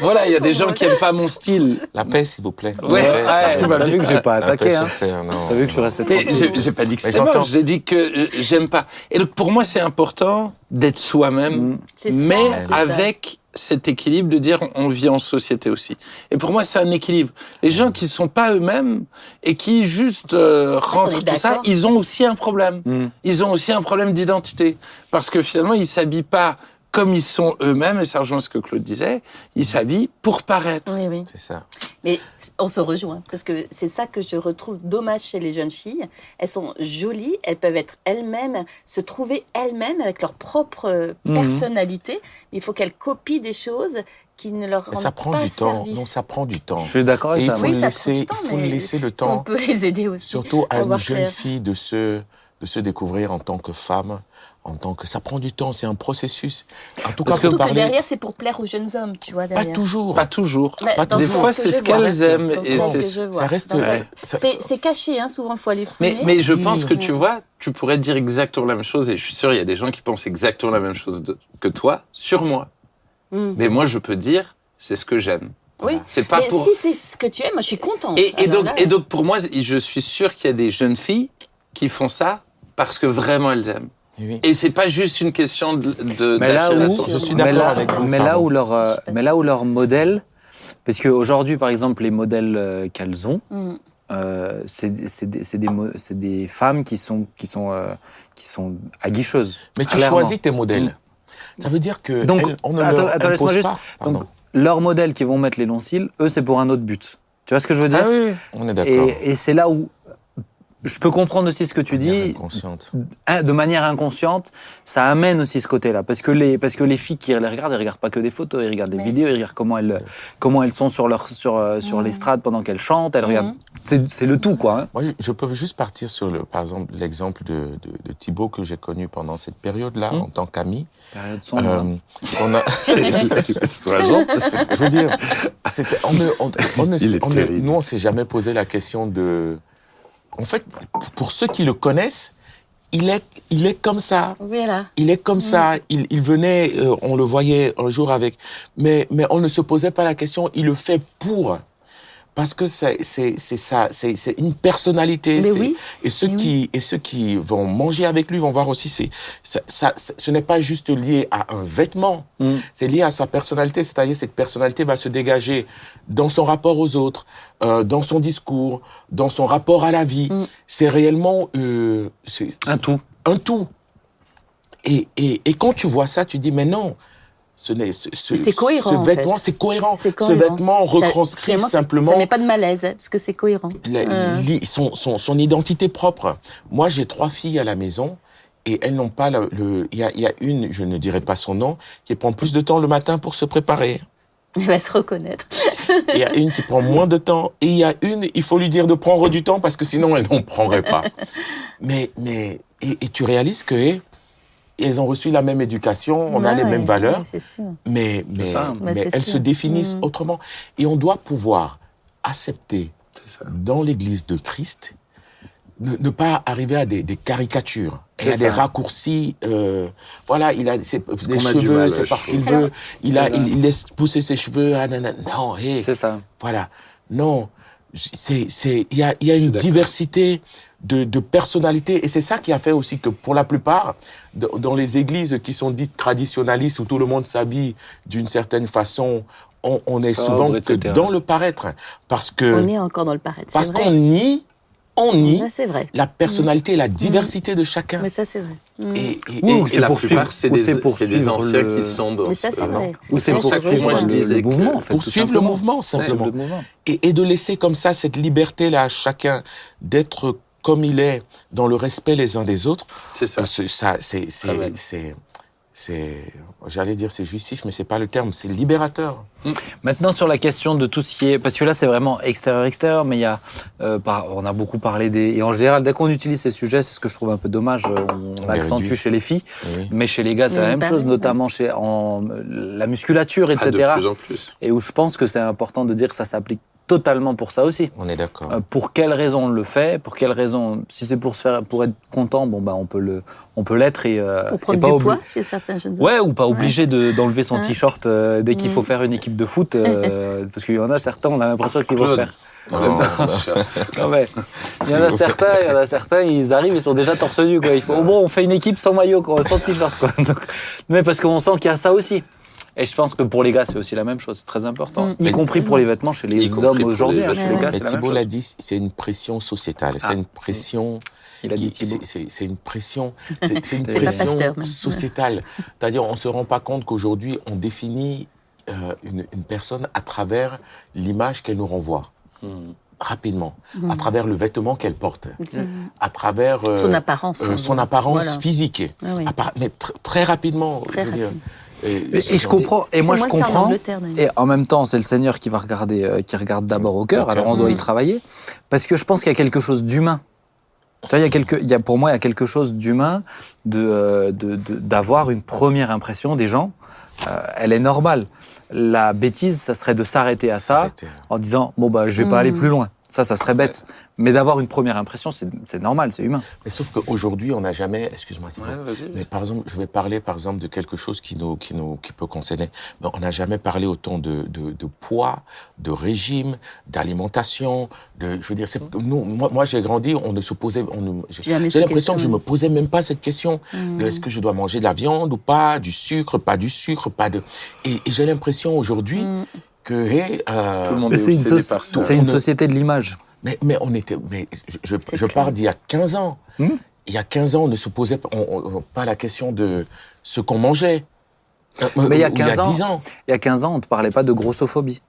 voilà, il y a des gens qui aiment pas mon style. La paix, s'il vous plaît. Ouais, ouais, m'as t'as vu que j'ai pas attaqué hein non. t'as vu que je suis resté j'ai pas dit que c'était moche, j'ai dit que euh, j'aime pas. Et donc pour moi, c'est important d'être soi-même, Mm. C'est ça, mais ça. avec cet équilibre de dire on vit en société aussi. Et pour moi, c'est un équilibre. Les gens qui sont pas eux-mêmes et qui juste euh, rentrent tout ça, ils ont aussi un problème. Mm. Ils ont aussi un problème d'identité parce que finalement, ils s'habillent pas comme ils sont eux-mêmes. Et ça rejoint ce que Claude disait. Ils s'habillent pour paraître. Oui, oui. C'est ça. Mais on se rejoint, parce que c'est ça que je retrouve dommage chez les jeunes filles. Elles sont jolies, elles peuvent être elles-mêmes, se trouver elles-mêmes avec leur propre Mhm. personnalité. Mais il faut qu'elles copient des choses qui ne leur rendent ça prend pas du temps. service. Non, ça prend du temps. je suis d'accord Et avec il ça faut Oui, le ça prend laisser, du temps, il faut mais laisser le Si on temps. peut les aider aussi. Surtout à une jeune fille de se, de se découvrir en tant que femme, en tant que ça prend du temps, c'est un processus. En tout cas, que- parler, derrière, c'est pour plaire aux jeunes hommes, tu vois, pas toujours. Pas toujours. Pas dans Des fois, c'est ce qu'elles aiment Dans et ce c'est que je vois. ça reste- Ouais. C'est c'est caché, hein, souvent, il faut aller Mais, fouiller. mais je pense que tu vois, tu pourrais dire exactement la même chose, et je suis sûr, il y a des gens qui pensent exactement la même chose de- que toi sur moi. Mm. Mais moi, je peux dire, c'est ce que j'aime. Oui. C'est pas Mais pour. si c'est ce que tu aimes, moi je suis contente. Et, et Alors donc, là, et donc, pour moi, je suis sûr qu'il y a des jeunes filles qui font ça parce que vraiment elles aiment. Oui. Et c'est pas juste une question de. de Mais là où, l'attention. Je suis mais d'accord là, avec vous, mais là pardon. où leur, euh, Je suis pas mais là où leur modèle, parce qu'aujourd'hui, par exemple, les modèles euh, qu'elles ont, Mm. euh, c'est des, femmes qui sont, qui sont, euh, qui sont aguicheuses. Mais tu clairement. choisis tes modèles. Ça veut dire que Donc, elles- on ne attends, leur attends, juste- pas. Pardon. Donc, leurs modèles qui vont mettre les longs cils, eux, c'est pour un autre but. Tu vois ce que je veux dire Ah oui, oui. on est d'accord. Et, et c'est là où je peux comprendre aussi ce que tu Manière dis. inconsciente. Hein, de manière inconsciente, ça amène aussi ce côté-là. Parce que les, parce que les filles qui les regardent, elles regardent pas que des photos, elles regardent des Mais vidéos, elles regardent comment elles, comment elles sont sur leur, sur, euh, sur Mhm. l'estrade pendant qu'elles chantent, elles regardent. C'est, c'est le tout, quoi. hein. Moi, je- je peux juste partir sur, le, par exemple, l'exemple de, de, de Thibaut que j'ai connu pendant cette période-là Hmm. en tant qu'ami. Période sombre. hein. Euh, on a, <laughs> je veux dire, c'était- on ne, on, on ne- on ne- nous, on s'est jamais posé la question de. En fait, pour ceux qui le connaissent, il est, il est comme ça. Voilà. Il est comme ça. Il, il venait, euh, on le voyait un jour avec, mais, mais on ne se posait pas la question. Il le fait pour. Parce que c'est c'est c'est ça, c'est c'est une personnalité. Oui. Et ceux Mais oui. qui et ceux qui vont manger avec lui vont voir aussi. C'est ça, ça- ce n'est pas juste lié à un vêtement. Mm. C'est lié à sa personnalité. C'est-à-dire cette personnalité va se dégager dans son rapport aux autres, euh, dans son discours, dans son rapport à la vie. Mm. C'est réellement euh, c'est Un tout. un tout. Et, et, et quand tu vois ça, tu dis, mais non, ce cohérent, ce en vêtement, fait. c'est cohérent. Ce vêtement retranscrit ça- simplement Ça met pas de malaise, parce que c'est cohérent. la- Euh. li- son, son, son identité propre. Moi, j'ai trois filles à la maison et elles n'ont pas le. Il y, a, il y a une, je ne dirai pas son nom, qui prend plus de temps le matin pour se préparer. Elle va se reconnaître. Il y a une qui prend moins de temps. Et il y a une, il faut lui dire de prendre du temps parce que sinon elle n'en prendrait pas. <laughs> Mais, mais, et, et tu réalises que eh, elles ont reçu la même éducation, on a les mêmes valeurs, ouais, c'est sûr. mais, mais, ça. Mais elles sûr. se définissent Mhm. autrement. Et on doit pouvoir accepter dans l'Église de Christ ne, ne pas arriver à des, des caricatures. Il y a des raccourcis. euh, voilà, il a ses, les cheveux, c'est parce qu'il veut. Il, a, il, il laisse pousser ses cheveux. Ah, nanana. Non, hé, C'est ça. voilà. Non, c'est, c'est, il y a, il y a une diversité de, de personnalités et c'est ça qui a fait aussi que pour la plupart, dans les églises qui sont dites traditionnalistes où tout le monde s'habille d'une certaine façon, on, on est Sobre, souvent que etc. dans le paraître. Parce que, On est encore dans le paraître. parce qu'on nie, on nie Ça, c'est vrai. la personnalité et la diversité de chacun. Mais ça, c'est vrai. Mm. Et, et- Oui, et- Et c'est la pour plupart, suivre- c'est ou des, c'est pour c'est des suivre anciens le- qui sont dans Mais ça, c'est vrai. Ou c'est pour ça que moi, je disais le mouvement, en fait. pour tout suivre le simplement. mouvement, simplement. Le mouvement. et de laisser comme ça cette liberté-là à chacun d'être comme il est, dans le respect les uns des autres, C'est ça. euh, ça, c'est, belle. c'est, c'est, c'est, j'allais dire c'est justif, mais c'est pas le terme, c'est libérateur. Maintenant, sur la question de tout ce qui est. Parce que là, c'est vraiment extérieur-extérieur, mais il y a. euh, par- on a beaucoup parlé des. Et en général, dès qu'on utilise ces sujets, c'est ce que je trouve un peu dommage. euh, On, On accentue réduit. chez les filles, Oui. mais chez les gars, c'est la même chose, notamment chez en, la musculature, Ah, etc. de plus en plus. Et où je pense que c'est important de dire que ça s'applique totalement pour ça aussi. On est d'accord. Euh, pour quelles raisons on le fait Pour quelles raisons Si c'est pour se faire, pour être content, bon bah on peut le, on peut l'être et, euh, Pour et prendre pas du poids chez certains jeunes. Ouais, ou pas obligé de- d'enlever son Ouais. t-shirt euh, dès qu'il Mm. faut faire une équipe de foot, euh, <laughs> parce qu'il y en a certains, on a l'impression qu'ils vont faire. Non, non. <laughs> Non, mais il y en a certains, il y en a certains, ils arrivent, ils sont déjà torse nu quoi. Il faut, oh, bon, on fait une équipe sans maillot, quoi, sans t-shirt quoi. Donc, mais parce qu'on sent qu'il y a ça aussi. Et je pense que pour les gars, c'est aussi la même chose, c'est très important. Mm. Y compris pour les vêtements chez les hommes aujourd'hui, les hein, chez les gars, Et c'est la même Thibault chose. l'a dit, c'est une pression sociétale, Ah. c'est une pression. Il a dit c'est- une pression, c'est une pression sociétale. C'est-à-dire, on se rend pas compte qu'aujourd'hui, on définit euh, une, une personne à travers l'image qu'elle nous renvoie Hmm. rapidement, Mm. à travers le vêtement qu'elle porte, Mm. à travers euh, Son apparence. euh, hein, son apparence Voilà. physique, Ah oui. Mais tr- très rapidement. Très je veux dire. Et, et je comprends, et moi je en comprends. D'ailleurs. Et en même temps, c'est le Seigneur qui va regarder, euh, qui regarde d'abord au cœur. Alors on doit y Mm. travailler, parce que je pense qu'il y a quelque chose d'humain. Tu vois, il y a quelque, il y a pour moi, il y a quelque chose d'humain de euh, de- de- d'avoir une première impression des gens. Euh, elle est normale. La bêtise, ça serait de s'arrêter à ça en disant bon bah je vais pas Mm. aller plus loin. Ça, ça serait bête. Mais d'avoir une première impression, c'est normal, c'est humain. Mais sauf qu'aujourd'hui, on n'a jamais. Excuse-moi. Ouais, vas-y. Mais par exemple, je vais parler par exemple de quelque chose qui nous, qui nous, qui peut concerner. Mais on n'a jamais parlé autant de, de, de poids, de régime, d'alimentation. De, je veux dire, c'est, nous, moi, moi j'ai grandi, on ne se posait, on ne- j'ai l'impression que je me posais même pas cette question. Mm. de Est-ce que je dois manger de la viande ou pas, du sucre, pas du sucre, pas de. Et, et j'ai l'impression aujourd'hui Mm. Que, euh, Tout le monde est c'est une, obsédé soci- par ça. c'est une société de l'image. mais, mais on était, mais je, je, je pars d'il y a 15 ans. Hmm? Il y a 15 ans, on ne se posait pas, on- on- pas la question de ce qu'on mangeait. Euh, Mais il y a ou 15 ans- 10 ans. Il y a 15 ans, on ne te parlait pas de grossophobie.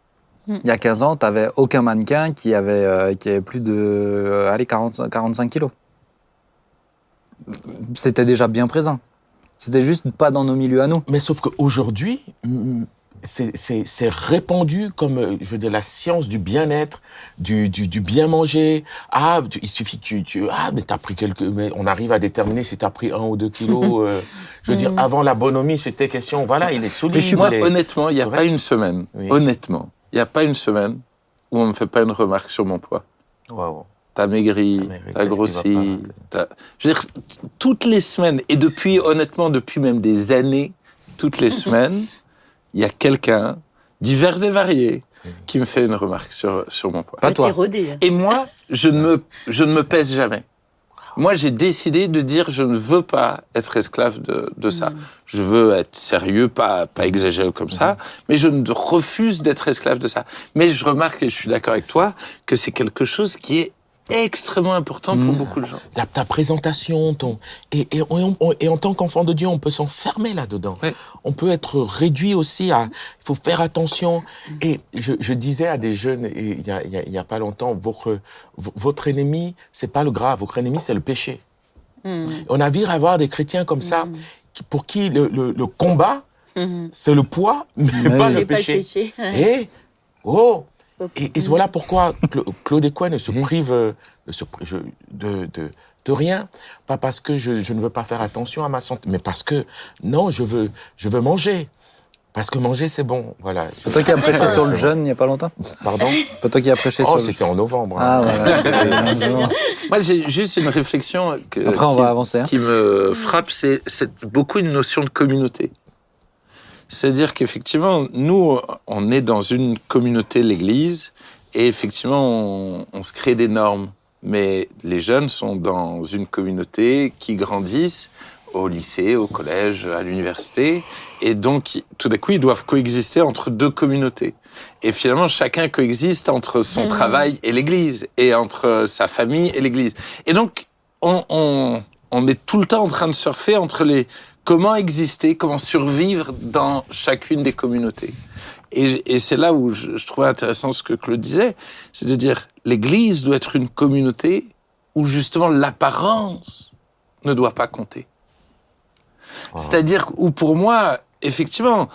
Mm. Il y a 15 ans, tu n'avais aucun mannequin qui avait, euh, qui avait plus de euh, allez, 40, 45 kilos. C'était déjà bien présent. C'était juste pas dans nos milieux à nous. Mais sauf qu'aujourd'hui, mm, c'est- répandu comme, euh, je veux dire, la science du bien-être, du, du, du bien manger. Ah, tu- il suffit que tu, tu ah, mais t'as pris quelques, mais on arrive à déterminer si t'as pris un ou deux kilos. <laughs> euh, je veux dire, Mm. avant la bonhomie, c'était question, voilà, il est solide. Mais je suis Moi, est- honnêtement, il n'y a pas une semaine, Oui. honnêtement, il n'y a pas une semaine où on ne me fait pas une remarque sur mon poids. Waouh. T'as maigri, T'as maigri, t'as grossi. t'as- Je veux dire, toutes les semaines, et depuis, honnêtement, depuis même des années, toutes les semaines, <laughs> il y a quelqu'un, divers et variés, qui me fait une remarque sur, sur mon poids. Pas toi. hein. Et moi, je ne me, je ne me pèse jamais. Moi, j'ai décidé de dire je ne veux pas être esclave de, de ça. Mm. Je veux être sérieux, pas, pas exagéré comme ça, mais je ne refuse d'être esclave de ça. Mais je remarque, et je suis d'accord avec toi, que c'est quelque chose qui est extrêmement important pour Mm. beaucoup de gens. la, ta présentation, ton et, et, on- on- et en tant qu'enfant de Dieu, on peut s'enfermer là-dedans. Ouais. On peut être réduit aussi à. Il faut faire attention. Et je, je disais à des jeunes il y a, il y a- y a pas longtemps, votre votre ennemi, c'est pas le gras, votre ennemi c'est le péché. Mm. On a vu avoir des chrétiens comme ça, pour qui le, le- le combat c'est le poids, mais Oui. pas le pas le péché. Et oh, et, et Mm. voilà pourquoi Cla- Claude Ecouen ne se prive euh, de, se pri- je- de, de, de rien. Pas parce que je, je ne veux pas faire attention à ma santé, mais parce que non, je veux, je veux manger. Parce que manger, c'est bon. Voilà. C'est toi qui as prêché Après, sur le jeûne il n'y a pas longtemps? Pardon? C'est toi qui as prêché Oh, sur le c'était en novembre. Ah voilà. <laughs> Moi, j'ai juste une réflexion que- Après, on qui, va avancer. hein. qui me frappe, c'est c'est beaucoup une notion de communauté. C'est-à-dire qu'effectivement, nous, on est dans une communauté, l'Église, et effectivement, on, on se crée des normes. Mais les jeunes sont dans une communauté qui grandissent, au lycée, au collège, à l'université. Et donc, tout d'un coup, ils doivent coexister entre deux communautés. Et finalement, chacun coexiste entre son Mhm. travail et l'Église, et entre sa famille et l'Église. Et donc, on, on, on est tout le temps en train de surfer entre les comment exister, comment survivre dans chacune des communautés. Et, et c'est là où je, je trouvais intéressant ce que Claude disait, c'est de dire l'Église doit être une communauté où justement l'apparence ne doit pas compter. C'est-à-dire où pour moi, effectivement,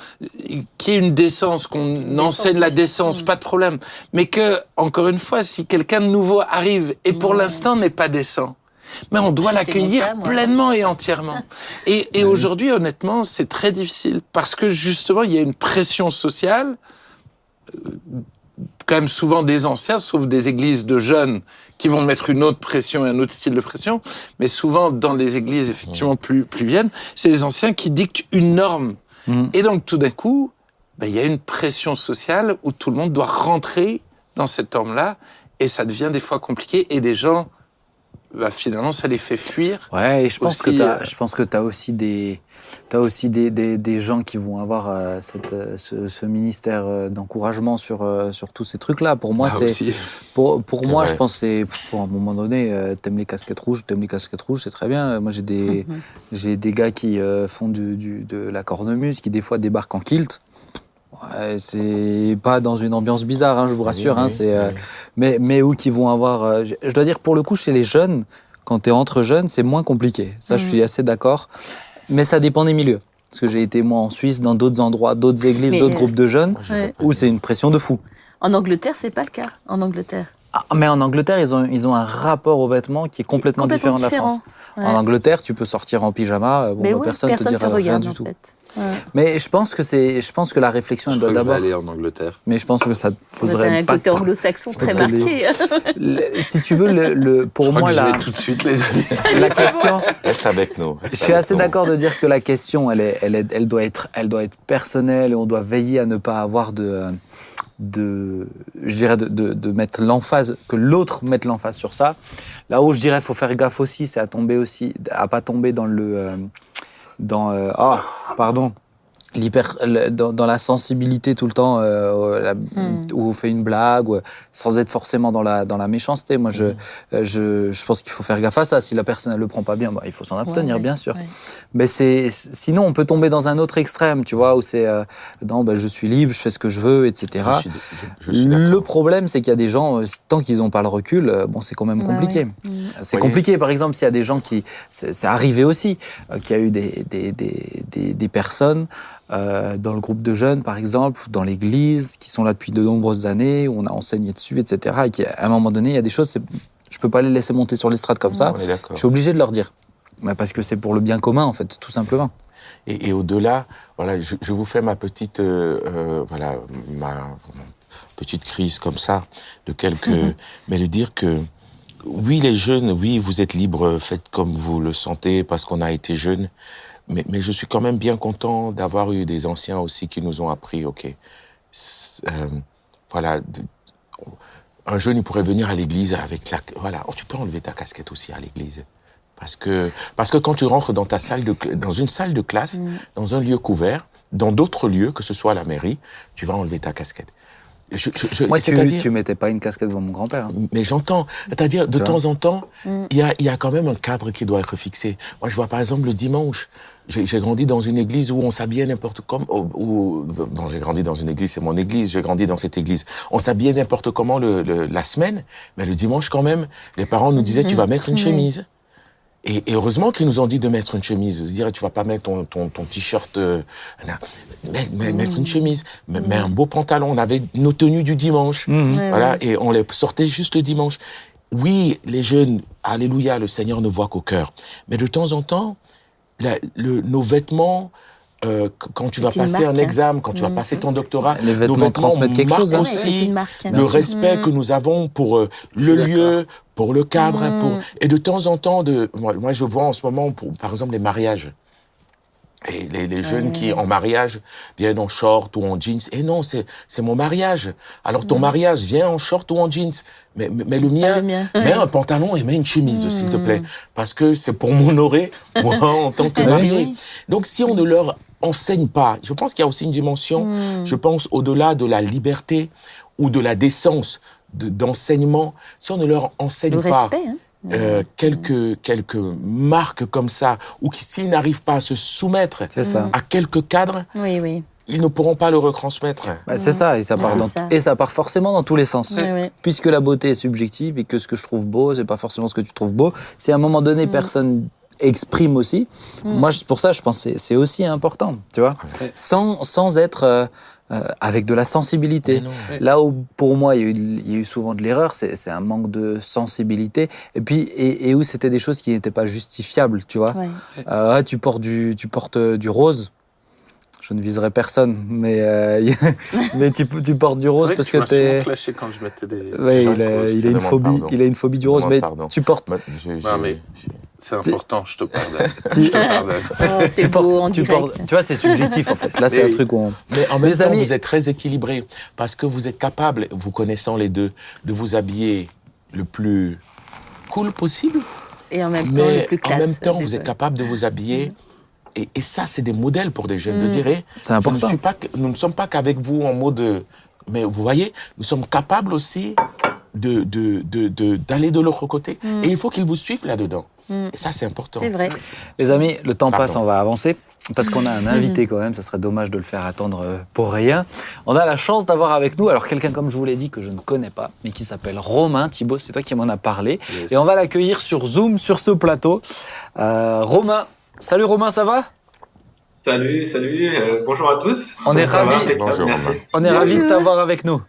qu'il y ait une décence, qu'on enseigne la décence, Mm. pas de problème. Mais que, encore une fois, si quelqu'un de nouveau arrive et pour Mm. l'instant n'est pas décent, mais on doit l'accueillir pleinement et entièrement. <laughs> Et, et aujourd'hui, honnêtement, c'est très difficile parce que justement, il y a une pression sociale, euh, quand même souvent des anciens, sauf des églises de jeunes qui vont mettre une autre pression et un autre style de pression, mais souvent dans les églises effectivement plus plus viennes, c'est les anciens qui dictent une norme. Mhm. Et donc tout d'un coup, ben, il y a une pression sociale où tout le monde doit rentrer dans cette norme-là, et ça devient des fois compliqué, et des gens, ben, finalement, ça les fait fuir. Ouais, et je pense Aussi, que t'as, euh, je pense que t'as aussi des, t'as aussi des, des, des gens qui vont avoir euh, cette, euh, ce, ce ministère euh, d'encouragement sur, euh, sur tous ces trucs-là. Pour moi, Ah, c'est, pour, pour moi, vrai. je pense que c'est, pour un moment donné, euh, t'aimes les casquettes rouges, t'aimes les casquettes rouges, c'est très bien. Moi, j'ai des, <laughs> j'ai des gars qui euh, font du, du, de la cornemuse, qui des fois débarquent en kilt. Ouais, c'est pas dans une ambiance bizarre, hein, je vous rassure. Oui, hein, oui, c'est, euh, oui. mais, mais où qui vont avoir. euh, je- dois dire, pour le coup, chez les jeunes, quand tu es entre jeunes, c'est moins compliqué. Ça, je Mhm. suis assez d'accord. Mais ça dépend des milieux. Parce que j'ai été, moi, en Suisse, dans d'autres endroits, d'autres églises, Mais, d'autres euh, groupes de jeunes, Ouais. où c'est une pression de fou. En Angleterre, c'est pas le cas. En Angleterre. Ah, mais en Angleterre, ils ont, ils ont un rapport aux vêtements qui est complètement, différent de la France. Ouais. En Angleterre, tu peux sortir en pyjama, bon, Mais bah, oui, personne, personne, te te dira regarde rien en du tout. fait. Ouais. Mais je pense que c'est, je pense que la réflexion, Je elle doit d'abord. aller en Angleterre. Mais je pense que ça poserait un côté anglo-saxon très les- marqué. Le- Si tu veux, le, le- pour je crois moi, que la, tout de suite, les amis. <laughs> la question, Reste avec nous. Je suis assez d'accord de dire que la question, elle, est, elle, est- elle, doit être, elle doit être personnelle et on doit veiller à ne pas avoir de, de, je dirais de, de, de mettre l'emphase, que l'autre mette l'emphase sur ça. Là où je dirais, faut faire gaffe aussi, c'est à tomber aussi, à pas tomber dans le, euh, dans, euh, ah, pardon, dans, dans la sensibilité tout le temps, euh, la- Hmm. où on fait une blague, ou- sans être forcément dans la, dans la méchanceté. Moi, je, euh, je, je pense qu'il faut faire gaffe à ça. Si la personne elle le prend pas bien, bah, il faut s'en abstenir, Ouais, bien sûr. ouais. Mais c'est sinon on peut tomber dans un autre extrême, tu vois, où c'est euh, non, bah, je suis libre, je fais ce que je veux, etc. Je suis, je- je suis Le problème, c'est qu'il y a des gens, euh, tant qu'ils n'ont pas le recul, euh, bon, c'est quand même compliqué. ouais. Mm. C'est compliqué, par exemple, s'il y a des gens qui, c'est c'est arrivé aussi, euh, qu'il y a eu des, des, des, des, des personnes euh, dans le groupe de jeunes, par exemple, ou dans l'église, qui sont là depuis de nombreuses années, où on a enseigné dessus, etc. Et qui, à un moment donné, il y a des choses, je peux pas les laisser monter sur l'estrade comme ça. Est d'accord. Je suis obligé de leur dire. Bah, parce que c'est pour le bien commun, en fait, tout simplement. Et, et au-delà, voilà, je, je vous fais ma petite, euh, euh, voilà, ma petite crise comme ça de quelques, mais de dire que oui, les jeunes, oui, vous êtes libres, faites comme vous le sentez parce qu'on a été jeunes, mais, mais je suis quand même bien content d'avoir eu des anciens aussi qui nous ont appris, ok, euh, voilà. un jeune, il pourrait venir à l'église avec la, voilà, oh, tu peux enlever ta casquette aussi à l'église. Parce que, parce que quand tu rentres dans ta salle de, dans une salle de classe, Mm. dans un lieu couvert, dans d'autres lieux, que ce soit à la mairie, tu vas enlever ta casquette. Je, je- je- Moi, tu, c'est-à-dire- tu mettais pas une casquette devant mon grand-père. hein. mais j'entends. C'est-à-dire, de temps en temps, Mm. il y, a, il y a quand même un cadre qui doit être fixé. Moi, je vois par exemple le dimanche, j'ai grandi dans une église où on s'habillait n'importe comment. Où, où- bon, j'ai grandi dans une église, c'est mon église, j'ai grandi dans cette église. On s'habillait n'importe comment le, le- la semaine, mais le dimanche quand même, les parents nous disaient, tu vas mettre une Mhm. chemise. Et, et heureusement qu'ils nous ont dit de mettre une chemise. Je dirais, tu vas pas mettre ton, ton, ton t-shirt, euh. Mais- mettre une chemise, mais, mais un beau pantalon. On avait nos tenues du dimanche. Mhm. Voilà, et on les sortait juste le dimanche. Oui, les jeunes, alléluia, le Seigneur ne voit qu'au cœur. Mais de temps en temps, la- le- nos vêtements, euh, qu- quand tu vas passer un marque, hein. examen, quand tu vas Mhm. passer ton doctorat, Les nos vêtements transmettent quelque chose, hein. Aussi une marque, hein, le respect Mm. que nous avons pour euh, le lieu, pour le cadre, Mm. pour et de temps en temps, de moi, moi je vois en ce moment, pour, par exemple les mariages. Et les, les jeunes qui, en mariage, viennent en short ou en jeans. Et non, c'est, c'est mon mariage. Alors ton mariage, vient en short ou en jeans. Mais, mais, mais le mien, le mien. mets un pantalon et mets une chemise, s'il te plaît. Parce que c'est pour m'honorer, <laughs> moi, en tant que Oui, marié. Donc, si on ne leur enseigne pas, je pense qu'il y a aussi une dimension, Hmm. je pense, au-delà de la liberté ou de la décence de- d'enseignement, si on ne leur enseigne Le pas respect, hein. Euh, quelques, quelques marques comme ça, ou qui, s'ils n'arrivent pas à se soumettre à quelques cadres, Oui, oui. ils ne pourront pas le retransmettre. Bah, c'est ça, et ça, part C'est dans- ça. et ça part forcément dans tous les sens. Oui, oui. Puisque la beauté est subjective et que ce que je trouve beau, c'est pas forcément ce que tu trouves beau. Si à un moment donné, personne exprime aussi, moi, c'est pour ça, je pense que c'est- c'est aussi important, tu vois, sans, sans être euh, euh, avec de la sensibilité. Là où, pour moi, il y a eu, il y a eu souvent de l'erreur, c'est c'est un manque de sensibilité, et puis et, et où c'était des choses qui n'étaient pas justifiables, tu vois. Ouais. Euh, ah, tu portes du, tu portes euh, du rose. Je ne viserai personne, mais euh, <laughs> mais tu, tu portes du rose parce que tu t'es. m'as souvent clashé quand je mettais des. Ouais, shorts il a, roses. il a une phobie, pardon. il a une phobie du rose, mais pardon. tu portes, Bah, Non, mais- C'est important, je te <laughs> pardonne. tu, Je te pardonne. <laughs> Oh, c'est tu portes- beau en tu direct. portes- tu vois, c'est subjectif en fait. Là, c'est un truc où on. Mais en même Les temps, amis- vous êtes très équilibré parce que vous êtes capable, vous connaissant les deux, de vous habiller le plus cool possible, Et en même temps, le mais plus en classe. même temps, vous êtes capable de vous habiller. Et, et ça, c'est des modèles pour des jeunes de dire, eh, C'est je ne important. suis pas, nous ne sommes pas qu'avec vous en mode, mais vous voyez, nous sommes capables aussi de de de de- d'aller de l'autre côté. Et il faut qu'ils vous suivent là-dedans. Et ça, c'est important. C'est vrai. Les amis, le temps Pardon. passe, on va avancer parce qu'on a un invité quand même. Ça serait dommage de le faire attendre euh, pour rien. On a la chance d'avoir avec nous alors quelqu'un comme je vous l'ai dit que je ne connais pas, mais qui s'appelle Romain Thibault. C'est toi qui m'en as parlé Yes. et on va l'accueillir sur Zoom sur ce plateau. Euh, Romain, salut Romain, ça va? Salut, salut, euh, bonjour à tous. On est ravis. Bonjour, merci. On est ravis de t'avoir avec nous.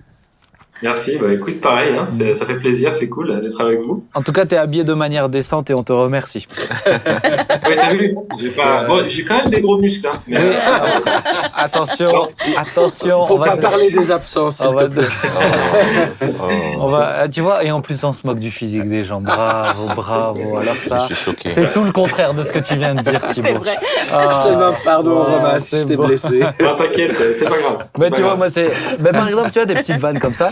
Merci, bah écoute, pareil, hein, ça fait plaisir, c'est cool euh, d'être avec vous. En tout cas, tu es habillé de manière décente et on te remercie. <laughs> Ouais, t'as vu J'ai pas... bon, j'ai quand même des gros muscles, hein, mais Oui, attention, attention. Faut on va pas te- parler des absences, s'il on va te plaît. Oh, oh. On va, tu vois, et en plus on se moque du physique des gens. Bravo, bravo. Alors Je ça, suis choqué. c'est tout le contraire de ce que tu viens de dire, Thibaut. C'est vrai. Ah, Je te demande pardon, ouais, Romain, si je t'ai bon. blessé. non, t'inquiète, c'est pas grave. Mais tu vois, moi c'est, mais par exemple, tu vois des petites vannes comme ça.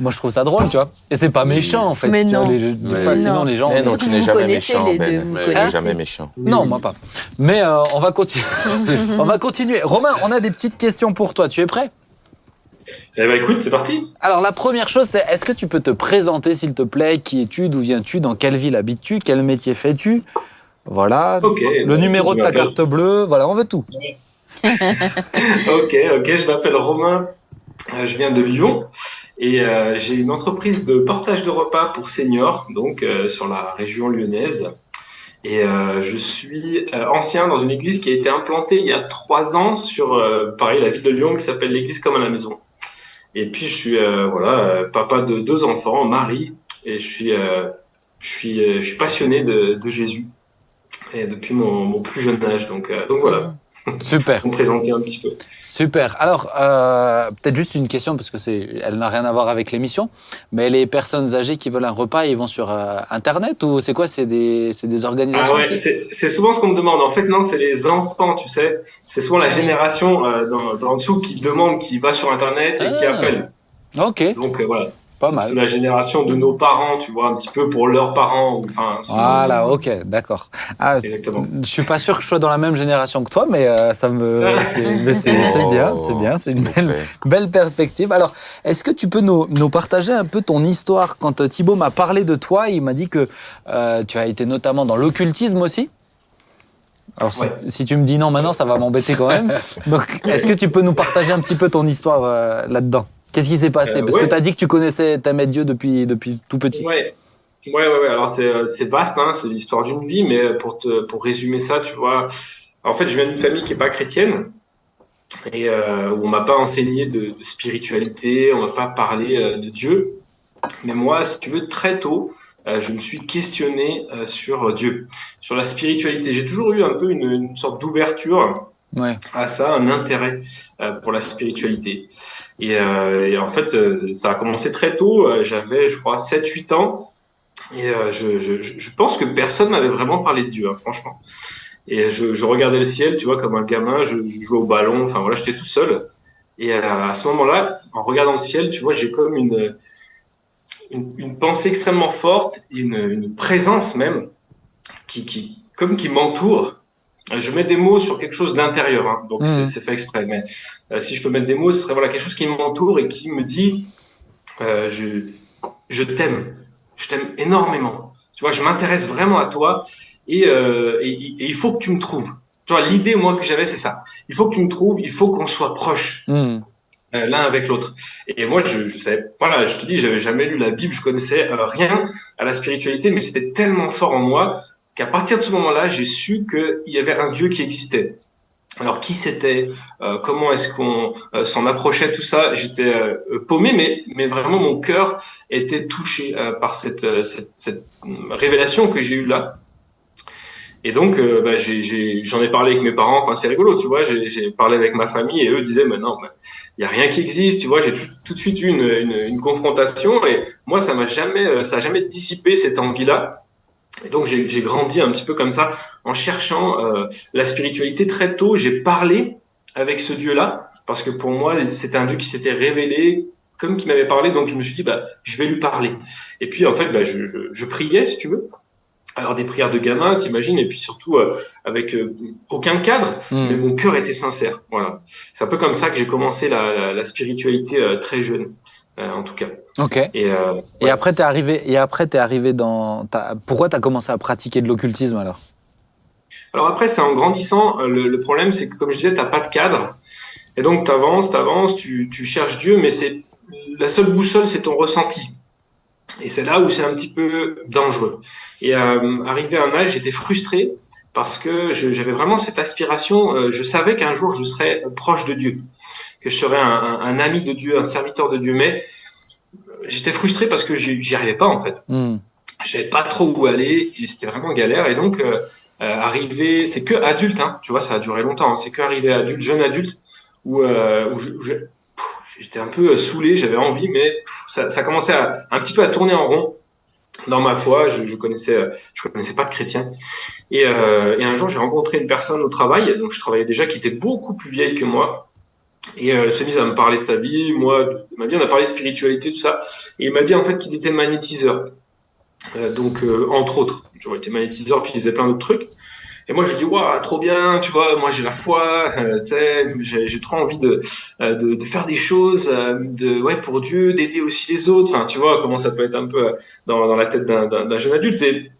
Moi, je trouve ça drôle, tu vois. Et c'est pas méchant en fait. Mais tu vois, non. les- Mais non. sinon les gens. Eh non, tu n'es jamais méchant, deux, Ben. Tu n'es jamais méchant. Non, moi pas. Mais euh, on va continuer. <laughs> on va continuer. Romain, on a des petites questions pour toi. Tu es prêt? Eh ben écoute, c'est parti. Alors la première chose, c'est est-ce que tu peux te présenter, s'il te plaît? Qui es-tu? D'où viens-tu? Dans quelle ville habites-tu? Quel métier fais-tu? Voilà. Le bah, numéro de ta carte bleue. Voilà, on veut tout. <laughs> Ok, ok, je m'appelle Romain, je viens de Lyon et euh, j'ai une entreprise de portage de repas pour seniors, donc euh, sur la région lyonnaise. Et euh, je suis euh, ancien dans une église qui a été implantée il y a trois ans sur, euh, pareil, la ville de Lyon qui s'appelle l'église comme à la maison. Et puis je suis euh, voilà euh, papa de deux enfants, mari, et je suis euh, je suis euh, passionné de, Jésus depuis mon, plus jeune âge. Donc euh, donc voilà, Super. me présenter un petit peu. Super. Alors, euh, peut-être juste une question, parce que c'est, elle n'a rien à voir avec l'émission, mais les personnes âgées qui veulent un repas, ils vont sur euh, Internet ou c'est quoi? C'est des, c'est des organisations Ah ouais, c'est souvent ce qu'on me demande. En fait, non, c'est les enfants, tu sais. C'est souvent la génération euh, le dessous qui demande, qui va sur Internet et qui Ah. appelle. Ok, Donc euh, voilà. Pas C'est mal. la génération de nos parents, tu vois, un petit peu pour leurs parents. Enfin, Voilà, ok, d'accord. Ah, Exactement. je suis pas sûr que je sois dans la même génération que toi, mais euh, ça me, c'est, mais c'est, <laughs> c'est bien, c'est bien, c'est une Oh, belle, belle perspective. Alors, est-ce que tu peux nous, nous partager un peu ton histoire Quand euh, Thibaut m'a parlé de toi, il m'a dit que euh, tu as été notamment dans l'occultisme aussi? Alors, si- tu me dis non maintenant, ça va m'embêter quand même. <laughs> Donc, est-ce que tu peux nous partager un petit peu ton histoire euh, là-dedans? Qu'est-ce qui s'est passé Euh, Parce que tu as dit que tu connaissais ta Dieu depuis, depuis tout petit. Ouais. Ouais, ouais, ouais. Alors, c'est, euh, vaste, hein. C'est l'histoire d'une vie, mais pour te, pour résumer ça, tu vois. En fait, je viens d'une famille qui est pas chrétienne. Et euh, où on m'a pas enseigné de, de spiritualité, on m'a pas parlé euh, de Dieu. Mais moi, si tu veux, très tôt, euh, je me suis questionné sur Dieu, sur la spiritualité. J'ai toujours eu un peu une, une sorte d'ouverture Ouais. à ça, un intérêt pour la spiritualité. Et, euh, et en fait, euh, ça a commencé très tôt. Euh, J'avais, je crois, 7-8 ans. Et je, je, je pense que personne m'avait vraiment parlé de Dieu, hein, franchement. Et je, je, regardais le ciel, tu vois, comme un gamin, je, jouais au ballon, enfin voilà, j'étais tout seul. Et à ce moment-là, en regardant le ciel, tu vois, j'ai comme une, une, une, pensée extrêmement forte, une, une présence même, qui, qui comme qui m'entoure. Je mets des mots sur quelque chose d'intérieur, hein, donc mmh. c'est fait exprès. Mais euh, si je peux mettre des mots, ce serait voilà quelque chose qui m'entoure et qui me dit, euh, je, je t'aime, je t'aime énormément. Tu vois, je m'intéresse vraiment à toi et, euh, et, et, il faut que tu me trouves. Tu vois, l'idée moi que j'avais, c'est ça. Il faut que tu me trouves, il faut qu'on soit proches. Mmh. L'un avec l'autre. Et moi, je, je savais, voilà, je te dis, j'avais jamais lu la Bible, je connaissais rien à la spiritualité, mais c'était tellement fort en moi qu'à partir de ce moment-là, j'ai su qu'il y avait un Dieu qui existait. Alors qui c'était euh, Comment est-ce qu'on euh, s'en approchait Tout ça, j'étais euh, paumé, mais mais vraiment mon cœur était touché par cette, cette, cette révélation que j'ai eue là. Et donc, euh, bah, j'en ai, parlé avec mes parents. Enfin, c'est rigolo, tu vois. J'ai parlé avec ma famille et eux disaient, mais non, il y a rien qui existe, tu vois. J'ai tout, de suite eu une, une, une, confrontation et moi, ça m'a jamais, euh, ça a jamais dissipé cette envie-là. Et donc, j'ai grandi un petit peu comme ça en cherchant euh, la spiritualité très tôt. J'ai parlé avec ce Dieu-là parce que pour moi, c'était un Dieu qui s'était révélé comme qui m'avait parlé. Donc, je me suis dit, bah, je vais lui parler. Et puis, en fait, bah, je, je, je priais, si tu veux alors des prières de gamin, t'imagines, et puis surtout euh, avec euh, aucun cadre, hmm. mais mon cœur était sincère. Voilà, c'est un peu comme ça que j'ai commencé la, la, la spiritualité euh, très jeune, en tout cas. Ok. Et, ouais. et après t'es arrivé, et après t'es arrivé dans, as, pourquoi t'as commencé à pratiquer de l'occultisme alors? Alors après, c'est en grandissant. Le, le problème, c'est que comme je disais, t'as pas de cadre, et donc t'avances, t'avances, tu, tu cherches Dieu, mais c'est la seule boussole, c'est ton ressenti. Et c'est là où c'est un petit peu dangereux. Et euh, arrivé à un âge, j'étais frustré parce que j'avais vraiment cette aspiration. Euh, je savais qu'un jour je serais proche de Dieu, que je serais un, un, un, ami de Dieu, un serviteur de Dieu. Mais j'étais frustré parce que j'y arrivais pas en fait. Mm. Je savais pas trop où aller et c'était vraiment galère. Et donc euh, euh arrivé, c'est que adulte, hein, tu vois, ça a duré longtemps. Hein, c'est que arrivé adulte, jeune adulte, où, euh, où j'étais un peu saoulé, j'avais envie, mais ça, ça commençait à, un petit peu à tourner en rond dans ma foi. Je, je connaissais, je connaissais pas de chrétien. Et, euh, et un jour, j'ai rencontré une personne au travail, donc je travaillais déjà, qui était beaucoup plus vieille que moi. Et euh, se mise à me parler de sa vie, moi, de ma vie, on a parlé de spiritualité, tout ça. Et il m'a dit en fait qu'il était magnétiseur. Euh, donc, euh, entre autres, il était magnétiseur, puis il faisait plein d'autres trucs. Et moi, je dis, waouh, trop bien, tu vois, moi j'ai la foi, <laughs> euh, tu sais, j'ai trop envie de, de, faire des choses, de, ouais, pour Dieu, d'aider aussi les autres. Enfin, tu vois comment ça peut être un peu dans, la tête d'un jeune adulte. Et,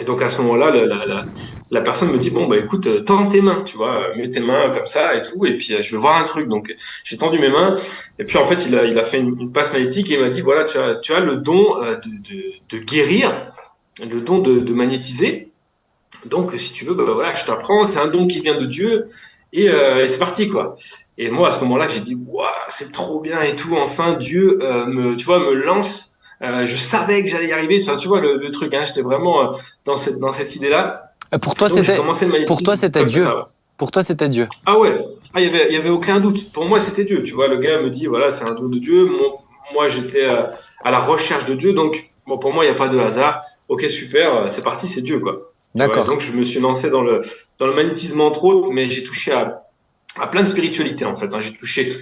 et, donc à ce moment-là, la, la, la, la, personne me dit, bon, bah écoute, tends tes mains, tu vois, mets tes mains comme ça et tout, et puis je veux voir un truc. Donc j'ai tendu mes mains, et puis en fait, il a, il a fait une, passe magnétique et il m'a dit, voilà, tu as, tu as le don de, de, de guérir, le don de, magnétiser. Donc, si tu veux, bah, voilà, je t'apprends, c'est un don qui vient de Dieu, et, euh, c'est parti, quoi. Et moi, à ce moment-là, j'ai dit, waouh, c'est trop bien et tout. Enfin, Dieu euh, me, tu vois, me lance. Euh, je savais que j'allais y arriver. Enfin, tu vois le, le truc. Hein, J'étais vraiment euh, dans cette dans cette idée-là. Pour toi, c'était pour toi, c'était Dieu. Ça, Pour toi, c'était Dieu. Ah ouais. Ah, il y avait il y avait aucun doute. Pour moi, c'était Dieu. Tu vois, le gars me dit, voilà, c'est un don de Dieu. Moi, moi j'étais à la recherche de Dieu. Donc, bon, pour moi, il n'y a pas de hasard. Ok, super, c'est parti, c'est Dieu, quoi. D'accord. Donc je me suis lancé dans le dans le magnétisme entre autres, mais j'ai touché à, à plein de spiritualités en fait. Hein. J'ai touché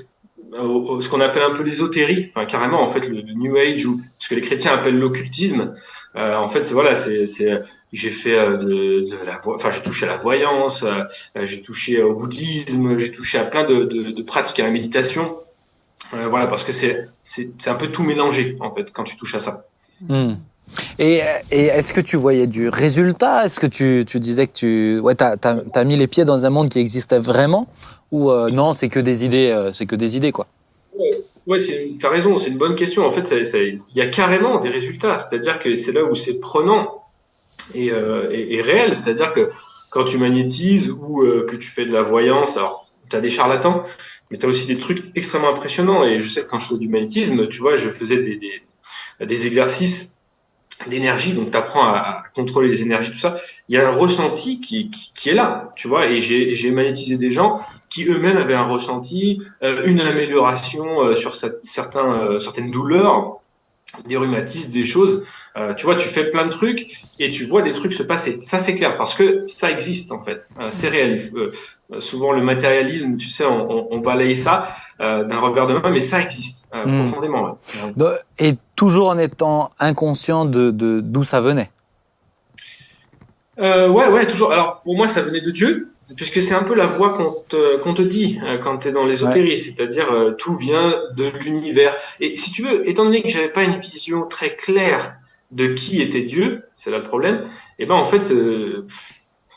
ce qu'on appelle un peu l'ésotérie, enfin carrément en fait le, New Age ou ce que les chrétiens appellent l'occultisme. Euh, en fait, voilà, c'est c'est j'ai fait euh, de, de la enfin j'ai touché à la voyance, euh, j'ai touché au bouddhisme, j'ai touché à plein de, de, de pratiques à la méditation. Euh, voilà, parce que c'est un peu tout mélangé en fait quand tu touches à ça. Mmh. Et, et est-ce que tu voyais du résultat? Est-ce que tu, tu, disais que tu ouais, as, as, as, mis les pieds dans un monde qui existait vraiment? Ou euh, non, c'est que des idées, euh, c'est que des idées quoi? Ouais tu as raison, c'est une bonne question. En fait, il y a carrément des résultats. C'est-à-dire que c'est là où c'est prenant et, euh, réel. C'est-à-dire que quand tu magnétises ou euh, que tu fais de la voyance, alors tu as des charlatans, mais tu as aussi des trucs extrêmement impressionnants. Et je sais que quand je fais du magnétisme, tu vois, je faisais des, exercices d'énergie, donc tu apprends à, contrôler les énergies, tout ça, il y a un ressenti qui, qui est là, tu vois, et j'ai magnétisé des gens qui eux-mêmes avaient un ressenti, euh, une amélioration euh, sur certains, euh, certaines douleurs, des rhumatismes, des choses. Euh, tu vois, tu fais plein de trucs et tu vois des trucs se passer. Ça, c'est clair parce que ça existe en fait. Euh, c'est réel. Euh, souvent, le matérialisme, tu sais, on, on, balaye ça d'un revers de main, mais ça existe hmm. profondément. Et toujours en étant inconscient de d'où ça venait? ouais, ouais, toujours. Alors, pour moi, ça venait de Dieu puisque c'est un peu la voix qu'on te, qu'on te dit euh, quand tu es dans l'ésotérisme, c'est-à-dire euh, tout vient de l'univers. Et si tu veux, étant donné que j'avais pas une vision très claire de qui était Dieu, c'est là le problème, et eh ben en fait, euh,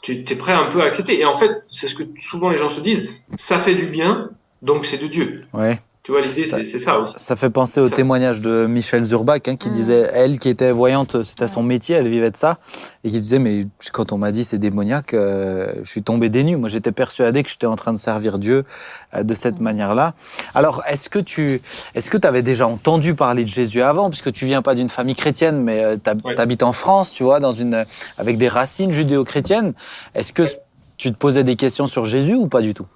tu es prêt un peu à accepter. Et en fait, c'est ce que souvent les gens se disent, ça fait du bien, donc c'est de Dieu. Ouais. Tu vois, l'idée, c'est ça aussi. Ça fait penser au témoignage de Michel Zurbach, hein, qui mm. disait, elle qui était voyante, c'était son métier, elle vivait de ça, et qui disait, mais quand on m'a dit c'est démoniaque, euh, je suis tombé des nues. Moi, j'étais persuadé que j'étais en train de servir Dieu euh, de cette mm. manière-là. Alors, est-ce que tu est-ce que avais déjà entendu parler de Jésus avant, puisque tu viens pas d'une famille chrétienne, mais euh, tu habites en France, tu vois, dans une, avec des racines judéo-chrétiennes. Est-ce que tu te posais des questions sur Jésus ou pas du tout?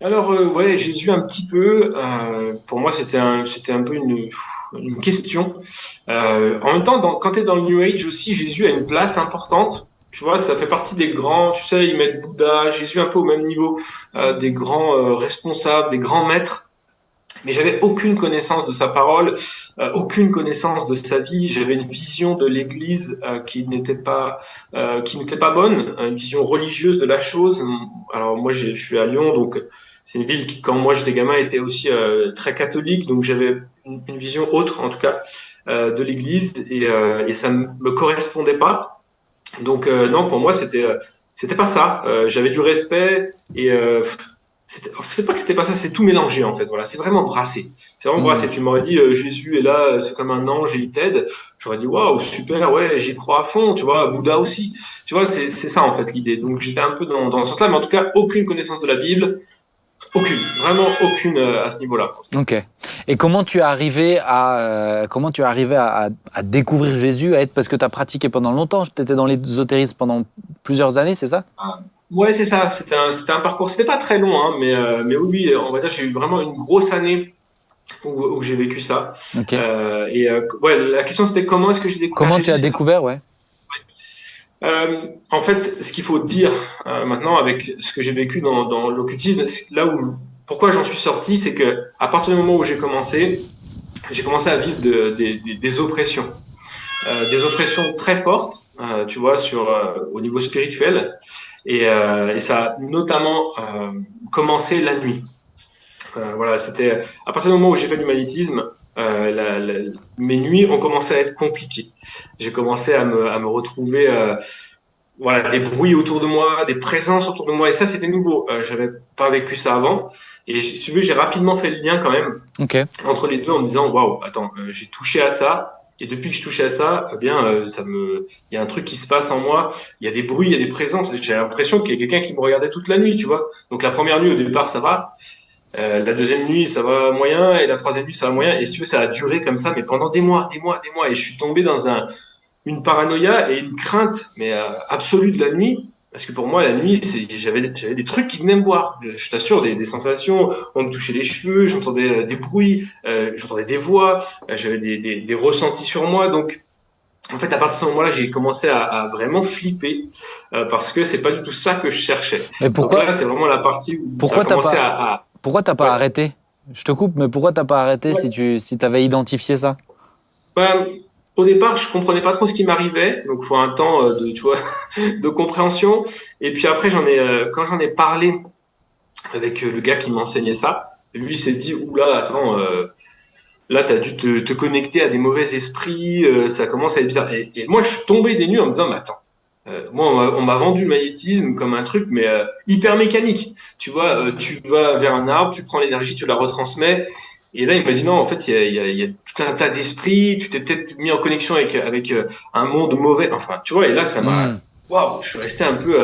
Alors, euh, ouais, Jésus un petit peu. Euh, pour moi, c'était un, c'était un peu une, une question. Euh, en même temps, dans, quand tu es dans le New Age aussi, Jésus a une place importante. Tu vois, ça fait partie des grands, tu sais, ils mettent Bouddha, Jésus un peu au même niveau euh, des grands euh, responsables, des grands maîtres. Mais j'avais aucune connaissance de sa parole, euh, aucune connaissance de sa vie. J'avais une vision de l'Église qui n'était pas, qui n'était pas bonne, une vision religieuse de la chose. Alors moi, je suis à Lyon, donc c'est une ville qui, quand moi j'étais gamin, était aussi euh, très catholique, donc j'avais une, vision autre, en tout cas, euh, de l'Église, et, euh, et ça me correspondait pas. Donc non, pour moi, c'était c'était pas ça. j'avais du respect et c'est pas que c'était pas ça, c'est tout mélangé en fait. Voilà, c'est vraiment brassé. C'est vraiment brassé. Mmh. Tu m'aurais dit Jésus est là, c'est comme un ange et il t'aide. J'aurais dit waouh super, ouais, j'y crois à fond. Tu vois, Bouddha aussi. Tu vois, c'est ça en fait l'idée. Donc j'étais un peu dans, dans ce sens-là, mais en tout cas aucune connaissance de la Bible. Aucune, vraiment aucune euh, à ce niveau-là. Ok. Et comment tu es arrivé à euh, comment tu es arrivé à, à, découvrir Jésus, à être parce que tu as pratiqué pendant longtemps, tu étais dans l'ésotérisme pendant plusieurs années, c'est ça? Ah, Ouais, c'est ça. C'était un, c'était un parcours. C'était pas très long, hein, mais euh, mais oui, on va dire j'ai eu vraiment une grosse année où, où j'ai vécu ça. Ok. Euh, et ouais, la question c'était comment est-ce que j'ai découvert Comment tu as découvert, ouais. Euh, en fait, ce qu'il faut dire euh, maintenant avec ce que j'ai vécu dans, dans l'occultisme, là où pourquoi j'en suis sorti, c'est que à partir du moment où j'ai commencé, j'ai commencé à vivre de, de, des oppressions, euh, des oppressions très fortes, euh, tu vois, sur au niveau spirituel, et, et ça a notamment commencé la nuit. voilà, c'était à partir du moment où j'ai fait du magnétisme, euh, la, la, mes nuits ont commencé à être compliquées. J'ai commencé à me, à me retrouver, euh, voilà, des bruits autour de moi, des présences autour de moi, et ça c'était nouveau. Euh, J'avais pas vécu ça avant, et si tu veux, j'ai rapidement fait le lien quand même okay. entre les deux en me disant, waouh, attends, euh, j'ai touché à ça. Et depuis que je touchais à ça, eh bien, euh, ça me, il y a un truc qui se passe en moi. Il y a des bruits, il y a des présences. J'ai l'impression qu'il y a quelqu'un qui me regardait toute la nuit, tu vois. Donc la première nuit au départ, ça va. Euh, la deuxième nuit, ça va moyen, et la troisième nuit, ça va moyen. Et si tu veux, ça a duré comme ça, mais pendant des mois, des mois, des mois. Et je suis tombé dans un, une paranoïa et une crainte, mais euh, absolue de la nuit. Parce que pour moi, la nuit, j'avais, j'avais des trucs qui venaient me voir. Je, t'assure, des, des, sensations. On me touchait les cheveux, j'entendais euh, des bruits, j'entendais des voix, j'avais des, des, des, ressentis sur moi. Donc, en fait, à partir de ce moment-là, j'ai commencé à, à, vraiment flipper parce que c'est pas du tout ça que je cherchais. Mais pourquoi c'est vraiment la partie où pourquoi ça a commencé pas... à, à pourquoi t'as pas arrêté? Je te coupe, mais pourquoi t'as pas arrêté si tu si avais identifié ça? Bah, Au départ, je comprenais pas trop ce qui m'arrivait, donc il faut un temps euh, de, tu vois, <laughs> de compréhension. Et puis après, j'en ai, euh, quand j'en ai parlé avec euh, le gars qui m'enseignait ça, lui s'est dit, oula, attends, là, tu as dû te, te, connecter à des mauvais esprits, ça commence à être bizarre. Et, et moi, je suis tombé des nues en me disant, mais attends, moi, on m'a vendu le magnétisme comme un truc, mais euh, hyper mécanique. Tu vois, euh, tu vas vers un arbre, tu prends l'énergie, tu la retransmets. Et là, il m'a dit non, en fait, il y a, y a, y a tout un tas d'esprits. Tu t'es peut-être mis en connexion avec avec un monde mauvais. Enfin, tu vois. Et là, ça m'a, waouh, je suis resté un peu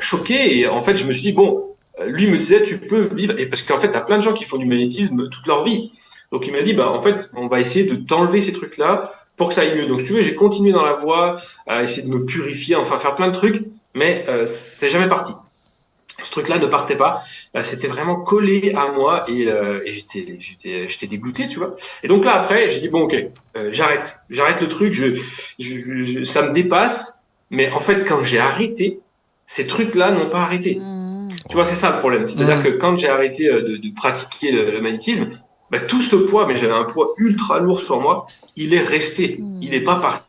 choqué. Et en fait, je me suis dit bon, lui me disait tu peux vivre. Et parce qu'en fait, t'as plein de gens qui font du magnétisme toute leur vie. Donc il m'a dit bah en fait, on va essayer de t'enlever ces trucs là pour que ça aille mieux. Donc, si tu veux, j'ai continué dans la voie, à essayer de me purifier, enfin faire plein de trucs, mais euh, c'est jamais parti. ce truc-là ne partait pas. Euh, c'était vraiment collé à moi et, euh, et j'étais, j'étais, j'étais dégoûté, tu vois. Et donc là après, j'ai dit bon ok, euh, j'arrête, j'arrête le truc. Je, je, je- ça me dépasse. Mais en fait, quand j'ai arrêté, ces trucs-là n'ont pas arrêté. Mmh. Tu vois, c'est ça le problème. C'est-à-dire Mhm. que quand j'ai arrêté euh, de, de pratiquer le, le magnétisme, bah, tout ce poids, mais j'avais un poids ultra lourd sur moi, il est resté. Mhm. Il n'est pas parti.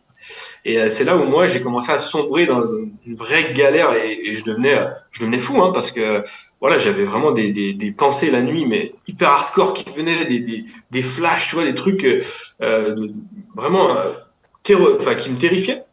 Et euh, c'est là où moi j'ai commencé à sombrer dans une vraie galère et, et je devenais, je devenais fou, hein, parce que voilà, j'avais vraiment des, des, des pensées la nuit, mais hyper hardcore qui venaient, des, des, des flashs, tu vois, des trucs euh, euh, de- vraiment euh, terreux, enfin qui me terrifiaient.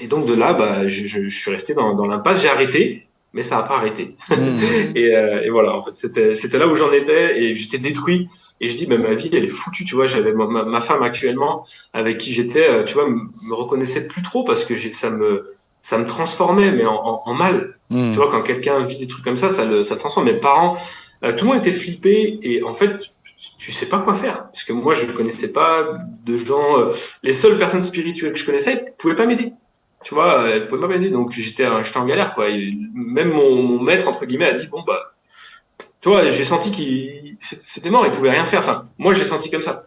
Et donc de là, bah, je, je, je suis resté dans, dans l'impasse. J'ai arrêté, mais ça n'a pas arrêté. Hmm. <laughs> Et, euh, et voilà, en fait, c'était c'était là où j'en étais et j'étais détruit. Et je dis, bah, ma vie, elle est foutue, tu vois. J'avais ma, ma- ma femme actuellement avec qui j'étais, euh, tu vois, me reconnaissait plus trop parce que ça me ça me transformait, mais en, en, en mal. Hmm. Tu vois, quand quelqu'un vit des trucs comme ça, ça le ça transforme. Mes parents, euh, tout le monde était flippé et en fait, tu sais pas quoi faire parce que moi, je ne connaissais pas de gens. euh, les seules personnes spirituelles que je connaissais pouvaient pas m'aider. Tu vois, euh, elles pouvaient pas m'aider, donc j'étais j'étais en galère quoi. Et même mon, mon maître entre guillemets a dit bon bah, tu vois, j'ai senti qu'il c'était mort, il pouvait rien faire. Enfin, moi, je l'ai senti comme ça.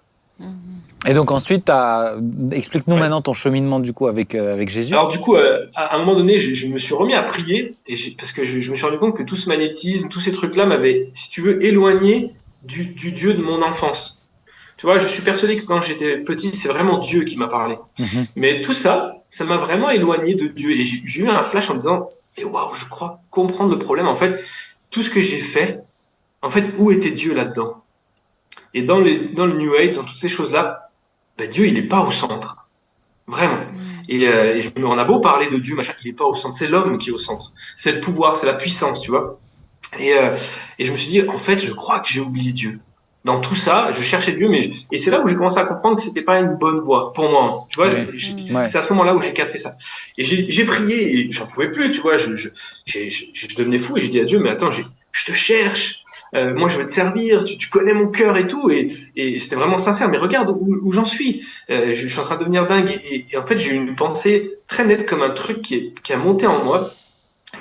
Et donc ensuite, explique-nous Ouais. maintenant ton cheminement du coup avec, euh, avec Jésus. Alors du coup, euh, à un moment donné, je, je me suis remis à prier et parce que je, je me suis rendu compte que tout ce magnétisme, tous ces trucs-là m'avaient, si tu veux, éloigné du, du Dieu de mon enfance. Tu vois, je suis persuadé que quand j'étais petit, c'est vraiment Dieu qui m'a parlé. Mhm. Mais tout ça, ça m'a vraiment éloigné de Dieu. Et j'ai j'ai eu un flash en me disant, mais waouh, je crois comprendre le problème. En fait, tout ce que j'ai fait, en fait, où était Dieu là-dedans? Et dans, les, dans le New Age, dans toutes ces choses-là, ben, Dieu, il n'est pas au centre. Vraiment. Et, euh, et je, on a beau parler de Dieu, machin, il n'est pas au centre. C'est l'homme qui est au centre. C'est le pouvoir, c'est la puissance, tu vois. Et, euh, et je me suis dit, en fait, je crois que j'ai oublié Dieu. Dans tout ça, je cherchais Dieu, mais je- et c'est là où j'ai commencé à comprendre que c'était pas une bonne voie pour moi. Tu vois, Ouais. Ouais. c'est à ce moment-là où j'ai capté ça. Et j'ai prié et j'en pouvais plus, tu vois. Je, je, je, je devenais fou et j'ai dit à Dieu, mais attends, je te cherche. Euh, moi, je veux te servir. Tu, tu connais mon cœur et tout. Et, et c'était vraiment sincère. Mais regarde où, où j'en suis. Euh, je, je suis en train de devenir dingue. Et, et- et en fait, j'ai eu une pensée très nette comme un truc qui, est, qui a monté en moi.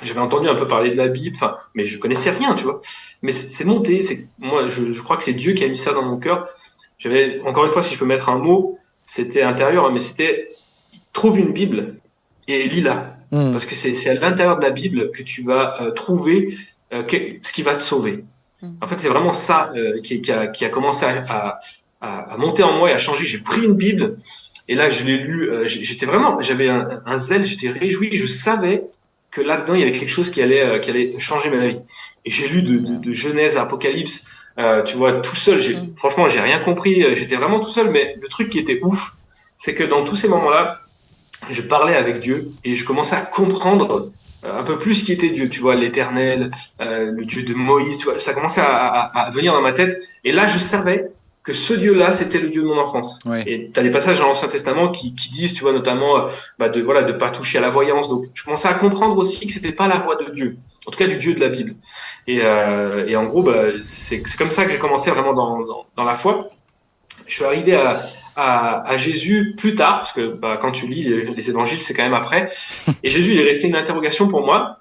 J'avais entendu un peu parler de la Bible, enfin, mais je connaissais rien, tu vois. Mais c'est monté. C'est moi, je, je crois que c'est Dieu qui a mis ça dans mon cœur. J'avais encore une fois, si je peux mettre un mot, c'était intérieur, hein, mais c'était trouve une Bible et lis-la. Hmm. Parce que c'est c'est à l'intérieur de la Bible que tu vas euh, trouver euh, que- ce qui va te sauver. Mhm. En fait, c'est vraiment ça euh, qui, qui, a, qui a commencé à, à, à- à monter en moi et à changer. J'ai pris une Bible et là, je l'ai lu. euh, j'étais vraiment, j'avais un, un zèle, j'étais réjoui. Je savais que là-dedans, il y avait quelque chose qui allait, euh, qui allait changer ma vie. Et j'ai lu de, de, de Genèse à Apocalypse. tu vois, tout seul. Mhm. franchement, j'ai rien compris. J'étais vraiment tout seul. Mais le truc qui était ouf, c'est que dans tous ces moments-là, je parlais avec Dieu et je commençais à comprendre un peu plus qui était Dieu, tu vois, l'éternel, euh, le Dieu de Moïse, tu vois, ça commençait à, à- à venir dans ma tête. Et là, je savais que ce Dieu-là, c'était le Dieu de mon enfance. Ouais. Et tu as des passages dans l'Ancien Testament qui, qui disent, tu vois, notamment, euh, bah, de voilà, de pas toucher à la voyance. Donc, je commençais à comprendre aussi que c'était pas la voix de Dieu, en tout cas du Dieu de la Bible. Et, euh, et en gros, bah, c'est c'est comme ça que j'ai commencé vraiment dans, dans, dans la foi. Je suis arrivé à, à, à Jésus plus tard, parce que bah, quand tu lis les, les évangiles, c'est quand même après. Et Jésus, il est resté une interrogation pour moi.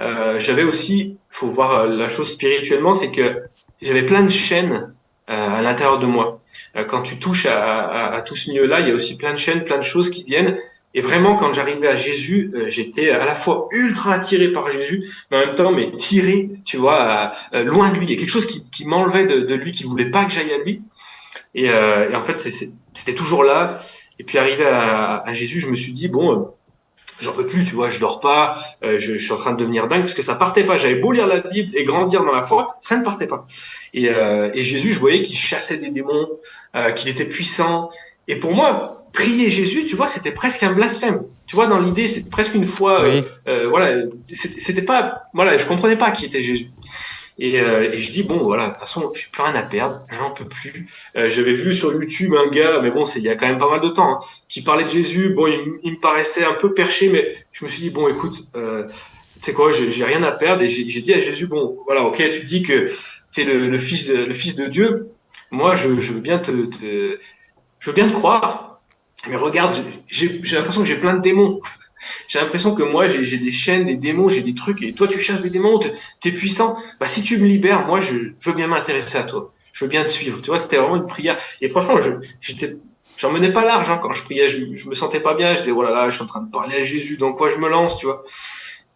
Euh, j'avais aussi, faut voir euh, la chose spirituellement, c'est que j'avais plein de chaînes euh, à l'intérieur de moi. Euh, quand tu touches à, à, à tout ce milieu-là, il y a aussi plein de chaînes, plein de choses qui viennent. Et vraiment, quand j'arrivais à Jésus, euh, j'étais à la fois ultra attiré par Jésus, mais en même temps, mais tiré, tu vois, à loin de lui. Il y a quelque chose qui, qui m'enlevait de, de lui, qui voulait pas que j'aille à lui. Et, euh, et en fait, c'était toujours là. Et puis arrivé à, à Jésus, je me suis dit bon, euh, j'en peux plus, tu vois, je dors pas, euh, je, je suis en train de devenir dingue parce que ça partait pas. J'avais beau lire la Bible et grandir dans la foi, ça ne partait pas. Et, euh, et Jésus, je voyais qu'il chassait des démons, euh, qu'il était puissant. Et pour moi, prier Jésus, tu vois, c'était presque un blasphème. Tu vois, dans l'idée, c'est presque une foi. euh, Oui. voilà, c'était pas, voilà, je comprenais pas qui était Jésus. Et, euh, et je dis bon, voilà, de toute façon, j'ai plus rien à perdre, j'en peux plus. Euh, J'avais vu sur YouTube un gars, mais bon, c'est il y a quand même pas mal de temps, hein, qui parlait de Jésus. Bon, il, me paraissait un peu perché, mais je me suis dit bon, écoute, euh, tu sais quoi, j'ai rien à perdre. Et j'ai dit à Jésus bon, voilà, ok, tu dis que tu es le, le fils, le fils de Dieu. Moi, je, je veux bien te, te- je veux bien te croire. Mais regarde, j'ai l'impression que j'ai plein de démons. J'ai l'impression que moi, j'ai des chaînes, des démons, j'ai des trucs, et toi, tu chasses des démons, t'es- puissant. Bah, si tu me libères, moi, je, veux bien m'intéresser à toi. Je veux bien te suivre. Tu vois, c'était vraiment une prière. Et franchement, je, j'étais, j'en menais pas large, hein, quand je priais. Je, je me sentais pas bien. Je disais, oh là, je suis en train de parler à Jésus, dans quoi je me lance, tu vois.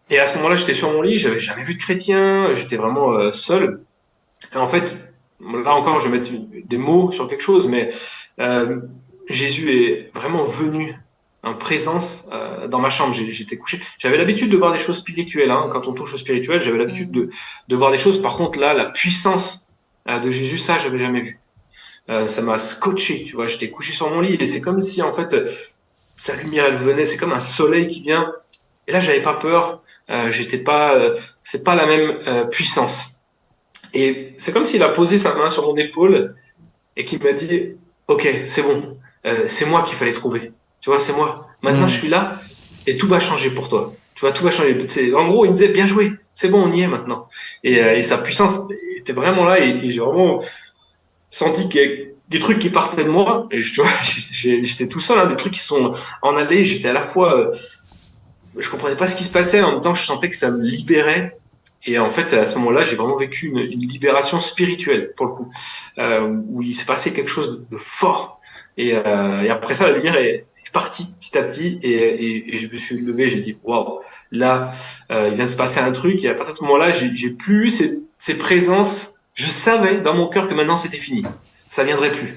Et à ce moment-là, j'étais sur mon lit, j'avais jamais vu de chrétien, j'étais vraiment euh, seul. Et en fait, là encore, je vais mettre des mots sur quelque chose, mais euh, Jésus est vraiment venu en présence euh, dans ma chambre. J'étais couché. J'avais l'habitude de voir des choses spirituelles. Hein. Quand on touche au spirituel, j'avais l'habitude de, voir des choses. Par contre, là, la puissance euh, de Jésus, ça, j'avais jamais vu. Euh, ça m'a scotché. Tu vois, j'étais couché sur mon lit et c'est comme si en fait sa lumière, elle venait. C'est comme un soleil qui vient. Et là, j'avais pas peur. J'étais pas. c'est pas la même puissance. Et c'est comme s'il a posé sa main sur mon épaule et qu'il m'a dit Ok, c'est bon, c'est moi qu'il fallait trouver. Tu vois, c'est moi. Maintenant, Mm. je suis là et tout va changer pour toi. Tu vois, tout va changer. En gros, il me disait Bien joué, c'est bon, on y est maintenant. Et, euh, et sa puissance était vraiment là et, et j'ai vraiment senti qu'il y a des trucs qui partaient de moi. Et je- tu vois, <laughs> j'étais tout seul, hein, des trucs qui sont en allée. J'étais à la fois. euh, je comprenais pas ce qui se passait, en même temps, je sentais que ça me libérait. Et en fait, à ce moment-là, j'ai vraiment vécu une, une libération spirituelle, pour le coup, euh, où il s'est passé quelque chose de, de fort. Et, euh, et après ça, la lumière est, est partie petit à petit, et, et, et je me suis levé, j'ai dit, waouh, là, euh, il vient de se passer un truc. Et à partir de ce moment-là, j'ai plus eu ces, ces présences. Je savais dans mon cœur que maintenant c'était fini, ça viendrait plus.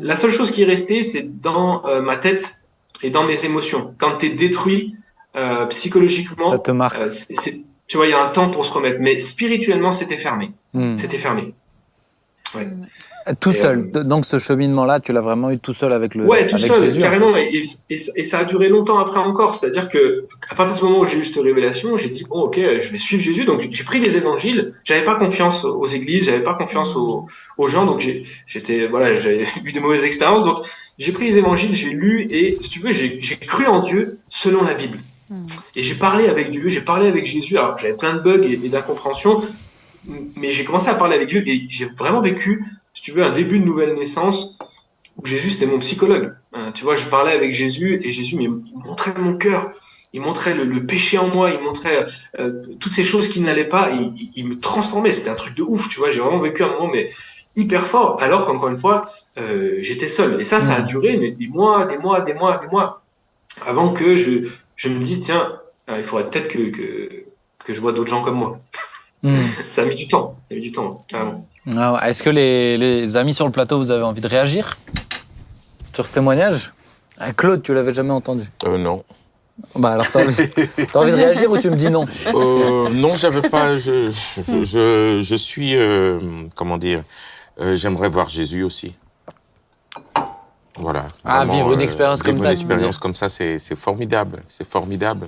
La seule chose qui est restée, c'est dans euh, ma tête et dans mes émotions. Quand tu es détruit euh, psychologiquement, Ça te marque. euh, tu vois, il y a un temps pour se remettre. Mais spirituellement, c'était fermé. Hmm. C'était fermé. Tout Et, seul. Donc ce cheminement-là, tu l'as vraiment eu tout seul avec le ouais, tout avec seul, Jésus, en carrément. fait. Et, et, et ça- a duré longtemps après encore. C'est-à-dire que à partir de ce moment où j'ai eu cette révélation, j'ai dit bon, ok, je vais suivre Jésus. Donc j'ai pris les évangiles. J'avais pas confiance aux églises, j'avais pas confiance aux, aux gens. Donc j'ai- j'étais, voilà, j'avais <laughs> eu des mauvaises expériences. Donc j'ai pris les évangiles, j'ai lu et si tu veux, j'ai j'ai cru en Dieu selon la Bible. Mm. Et j'ai parlé avec Dieu, j'ai parlé avec Jésus. Alors j'avais plein de bugs et, et d'incompréhension, mais j'ai commencé à parler avec Dieu et j'ai vraiment vécu, si tu veux, un début de nouvelle naissance où Jésus c'était mon psychologue. Euh, tu vois, je parlais avec Jésus et Jésus il montrait mon cœur, il montrait le, le péché en moi, il montrait euh, toutes ces choses qui n'allaient pas, et il, il me transformait. C'était un truc de ouf, tu vois. J'ai vraiment vécu un moment mais hyper fort, alors qu'encore une fois, euh, j'étais seul. Et ça, ça a duré mais des mois, des mois, des mois, des mois, avant que je, je me dise tiens, il faudrait peut-être que, que que je vois d'autres gens comme moi. Hmm. Ça a mis du temps, ça a mis du temps, carrément. Ah. Est-ce que les, les amis sur le plateau, vous avez envie de réagir sur ce témoignage? Ah, Claude, tu l'avais jamais entendu. Euh, non. Bah alors t'as envie, t'as envie de réagir ou tu me dis non? Euh, non, j'avais pas. Je, je, je, je suis. euh, comment dire euh, J'aimerais voir Jésus aussi. Voilà. Ah, vivre une expérience comme vivre ça, Une expérience comme ça, c'est c'est formidable. C'est formidable.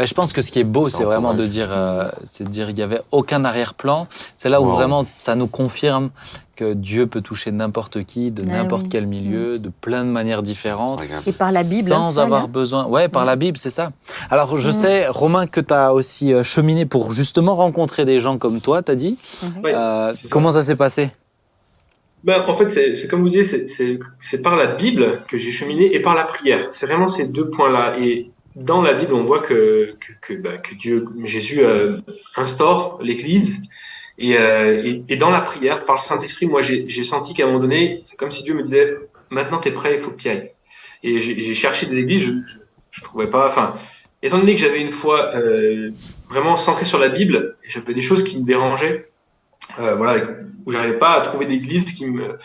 Bah, je pense que ce qui est beau, c'est vraiment de dire, euh, c'est de dire qu'il n'y avait aucun arrière-plan. C'est là où Wow. vraiment ça nous confirme que Dieu peut toucher n'importe qui, de Ah n'importe oui. quel milieu, de plein de manières différentes. Et par la Bible, Sans avoir hein. besoin. Ouais, par Mm. la Bible, c'est ça. Alors, je Mm. sais, Romain, que tu as aussi euh, cheminé pour justement rencontrer des gens comme toi, tu as dit. Euh, comment ça s'est passé? Ben, en fait, c'est comme vous disiez, c'est par la Bible que j'ai cheminé et par la prière. C'est vraiment ces deux points-là. Et dans la Bible, on voit que, que, bah, Dieu, Jésus euh, instaure l'Église. Et, euh, et, et dans la prière, par le Saint-Esprit, moi, j'ai senti qu'à un moment donné, c'est comme si Dieu me disait, maintenant, tu es prêt, il faut que tu ailles. Et j'ai cherché des églises, je, je, je trouvais pas... Enfin, étant donné que j'avais une foi euh, vraiment centrée sur la Bible, j'avais des choses qui me dérangeaient. Voilà, où j'arrivais pas à trouver d'église qui me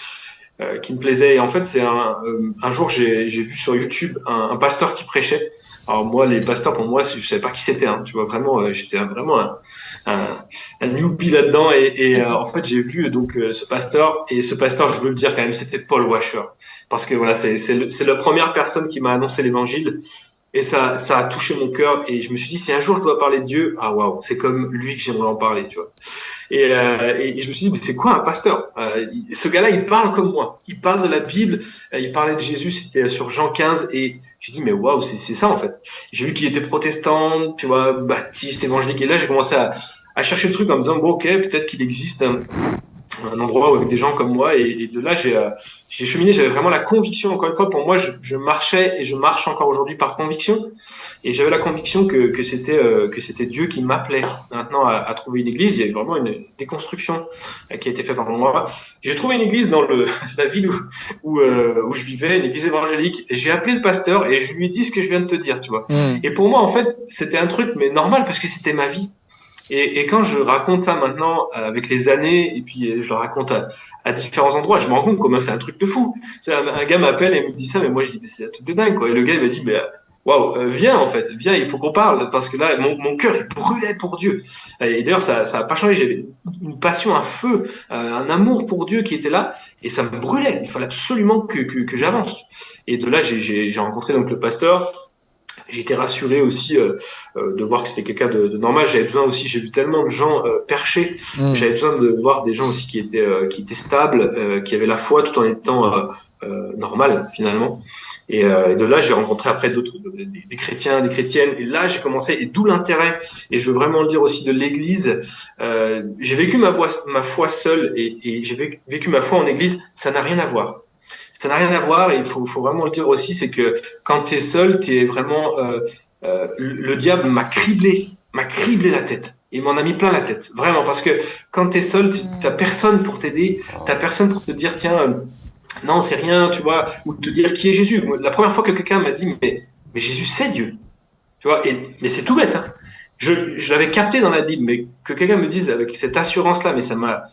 qui me plaisait. Et en fait, c'est un, jour j'ai vu sur YouTube un pasteur qui prêchait. Alors moi, les pasteurs pour moi, je savais pas qui c'était. Hein, tu vois vraiment, euh, j'étais vraiment un, un, un newbie là-dedans. Et, euh, en fait, j'ai vu donc euh, ce pasteur et ce pasteur, je veux le dire quand même, c'était Paul Washer, parce que voilà, c'est la première personne qui m'a annoncé l'évangile. Et ça, ça a touché mon cœur. Et je me suis dit, si un jour je dois parler de Dieu, ah waouh, c'est comme lui que j'aimerais en parler, tu vois. Et, euh, et je me suis dit, mais c'est quoi un pasteur? Euh, Ce gars-là, il parle comme moi. Il parle de la Bible. euh, il parlait de Jésus. C'était sur Jean 15. Et j'ai dit, mais waouh, c'est c'est ça en fait. J'ai vu qu'il était protestant, tu vois, baptiste, évangélique. Et là, j'ai commencé à, à chercher le truc en me disant, bon, ok, peut-être qu'il existe un, un endroit avec des gens comme moi. Et, de là, j'ai euh, cheminé, j'avais vraiment la conviction, encore une fois, pour moi, je, je marchais et je marche encore aujourd'hui par conviction. Et j'avais la conviction que, que c'était euh, que c'était Dieu qui m'appelait maintenant à, à, trouver une église. Il y avait vraiment une déconstruction euh, qui a été faite en moi. J'ai trouvé une église dans le, <laughs> la ville où, où, où, je vivais, une église évangélique. J'ai appelé le pasteur et je lui ai dit ce que je viens de te dire, tu vois. Mmh. Et pour moi, en fait, c'était un truc, mais normal, parce que c'était ma vie. Et, et, quand je raconte ça maintenant euh, avec les années, et puis euh, je le raconte à, à différents endroits, je me rends compte comment c'est un truc de fou. Un, un gars m'appelle et me dit ça, mais moi je dis mais c'est un truc de dingue quoi. Et le gars il m'a dit mais waouh, euh, viens en fait, viens, il faut qu'on parle parce que là mon, mon cœur il brûlait pour Dieu. Et d'ailleurs ça ça a pas changé. J'avais une passion, un feu, un amour pour Dieu qui était là et ça me brûlait. Il fallait absolument que que, que j'avance. Et de là j'ai rencontré donc le pasteur J'étais rassuré aussi euh, euh, de voir que c'était quelqu'un de, de, normal. J'avais besoin aussi, j'ai vu tellement de gens euh, perchés. Mm. J'avais besoin de voir des gens aussi qui étaient euh, qui étaient stables, euh, qui avaient la foi tout en étant normal finalement. Et, et, de là, j'ai rencontré après d'autres des, des, chrétiens, des chrétiennes. Et là, j'ai commencé. Et d'où l'intérêt. Et je veux vraiment le dire aussi de l'Église. j'ai vécu ma, voix, ma foi seule et, et j'ai vécu ma foi en Église. Ça n'a rien à voir ça n'a rien à voir. Et il faut, faut, vraiment le dire aussi, c'est que quand tu es seul, tu es vraiment... Euh, euh, le diable m'a criblé, m'a criblé la tête. Il m'en a mis plein la tête, vraiment, parce que quand tu es seul, tu n'as personne pour t'aider, tu personne pour te dire, tiens, euh, non, c'est rien, tu vois, ou te dire qui est Jésus. La première fois que quelqu'un m'a dit, mais, mais Jésus, c'est Dieu. Tu vois, et, mais c'est tout bête. Hein. Je, je l'avais capté dans la Bible, mais que quelqu'un me dise avec cette assurance-là, mais ça m'a.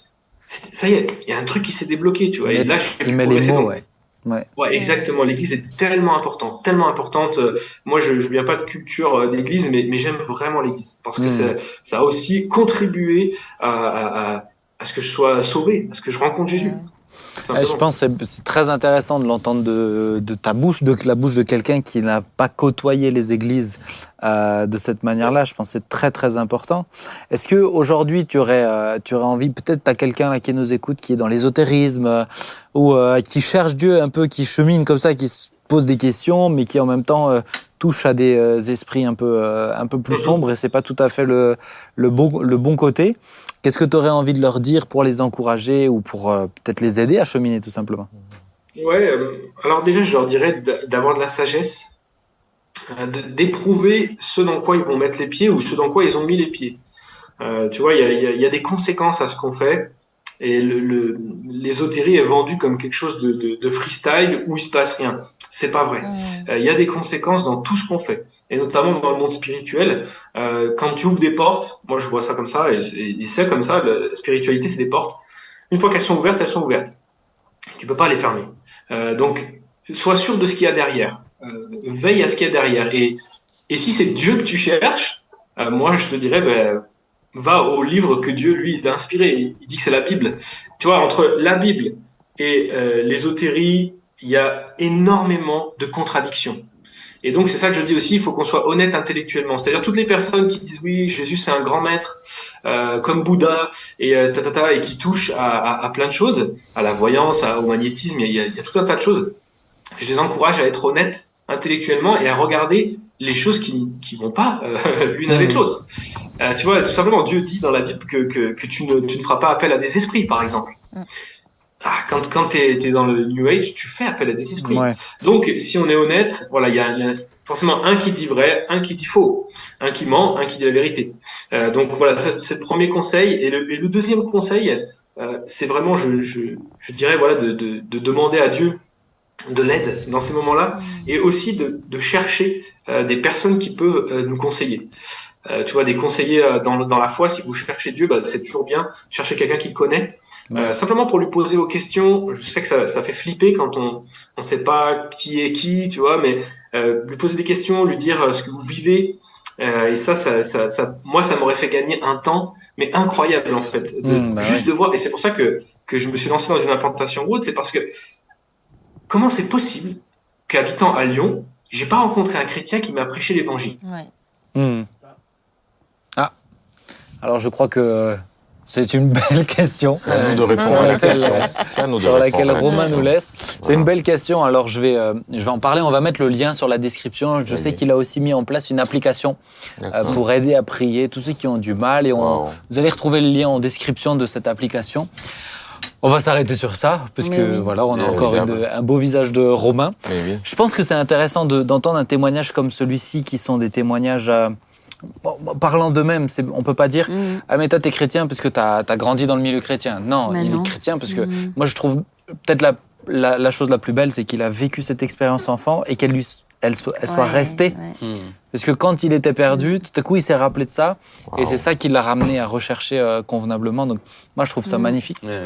Ça y est, il y a un truc qui s'est débloqué, tu vois. Et là, je, il met les mots, ouais. Ouais. ouais. exactement. L'église est tellement importante, tellement importante. Euh, moi, je, je viens pas de culture euh, d'église, mais, mais j'aime vraiment l'église parce que mmh. ça, ça, a aussi contribué à, à, à, ce que je sois sauvé, à ce que je rencontre Jésus. Je pense que c'est très intéressant de l'entendre de, ta bouche, de la bouche de quelqu'un qui n'a pas côtoyé les églises euh, de cette manière-là. Je pense que c'est très très important. Est-ce que aujourd'hui tu aurais, euh, tu aurais envie, peut-être tu as quelqu'un qui nous écoute qui est dans l'ésotérisme euh, ou qui cherche Dieu un peu, qui chemine comme ça, qui se pose des questions, mais qui en même temps touche à des euh, esprits un peu, un peu plus sombres et c'est pas tout à fait le, le, bon, le bon côté. Qu'est-ce que tu aurais envie de leur dire pour les encourager ou pour peut-être les aider à cheminer tout simplement? Ouais, alors déjà je leur dirais d'avoir de la sagesse, d'éprouver ce dans quoi ils vont mettre les pieds ou ce dans quoi ils ont mis les pieds. Euh, tu vois, il y a, des conséquences à ce qu'on fait. Et l'ésotérie le, est vendue comme quelque chose de, de, de, freestyle où il se passe rien. C'est pas vrai. Euh, il y a des conséquences dans tout ce qu'on fait, et notamment dans le monde spirituel. Euh, quand tu ouvres des portes, moi je vois ça comme ça, et, et c'est comme ça. La spiritualité, c'est des portes. Une fois qu'elles sont ouvertes, elles sont ouvertes. Tu peux pas les fermer. Euh, donc, sois sûr de ce qu'il y a derrière. Veille à ce qu'il y a derrière. Et, et si c'est Dieu que tu cherches, moi je te dirais, ben, va au livre que Dieu lui a inspiré. Il dit que c'est la Bible. Tu vois, entre la Bible et euh, l'ésotérie, il y a énormément de contradictions. Et donc c'est ça que je dis aussi, il faut qu'on soit honnête intellectuellement. C'est-à-dire toutes les personnes qui disent oui, Jésus c'est un grand maître, euh, comme Bouddha et euh, ta, et qui touchent à, à, à, plein de choses, à la voyance, à, au magnétisme, il y, a, il y, a, tout un tas de choses. Je les encourage à être honnêtes intellectuellement et à regarder les choses qui qui vont pas euh, <laughs> l'une avec l'autre. Euh, tu vois, tout simplement, Dieu dit dans la Bible que, que, que tu, ne, tu ne feras pas appel à des esprits, par exemple. Mm. Ah, quand quand tu es, dans le New Age, tu fais appel à des esprits. Ouais. Donc, si on est honnête, voilà, il y a, y a, forcément un qui dit vrai, un qui dit faux, un qui ment, un qui dit la vérité. Euh, donc voilà, c'est le premier conseil. Et le, et le deuxième conseil, euh, c'est vraiment, je, je, je, dirais, voilà, de, de, de demander à Dieu de l'aide dans ces moments-là, mm. et aussi de, de chercher euh, des personnes qui peuvent euh, nous conseiller. Euh, tu vois, des conseillers euh, dans, dans la foi, si vous cherchez Dieu, bah, c'est toujours bien. Chercher quelqu'un qui connaît, euh, simplement pour lui poser vos questions. Je sais que ça, ça fait flipper quand on on sait pas qui est qui, tu vois, mais euh, lui poser des questions, lui dire ce que vous vivez. et ça, ça, ça, ça, moi, ça m'aurait fait gagner un temps, mais incroyable en fait, de, mmh, bah juste ouais. de voir. Et c'est pour ça que que je me suis lancé dans une implantation route, c'est parce que comment c'est possible qu'habitant à Lyon, j'ai pas rencontré un chrétien qui m'a prêché l'évangile? Ouais. Mmh. Alors je crois que c'est une belle <laughs> question. C'est à nous de répondre à la question. À nous de sur laquelle Romain nous laisse. C'est voilà. une belle question. Alors je vais, euh, je vais en parler. On va mettre le lien sur la description. Je oui. sais qu'il a aussi mis en place une application euh, pour aider à prier tous ceux qui ont du mal. Et on, wow. vous allez retrouver le lien en description de cette application. On va s'arrêter sur ça, parce que oui. voilà, on a encore une- un beau visage de Romain. Je pense que c'est intéressant de- d'entendre un témoignage comme celui-ci, qui sont des témoignages euh, parlant d'eux-mêmes. On peut pas dire Mm. Ah, mais toi, t'es chrétien parce que t'as as grandi dans le milieu chrétien. Non, Mais il non. est chrétien parce que Mm. moi, je trouve peut-être la, la, la chose la plus belle, c'est qu'il a vécu cette expérience enfant et qu'elle lui elle soit, elle soit Ouais, restée. ouais. Hmm. Parce que quand il était perdu, tout à coup, il s'est rappelé de ça. Et c'est ça qui l'a ramené à rechercher euh, convenablement. Donc, moi, je trouve ça Mm. magnifique. Ouais.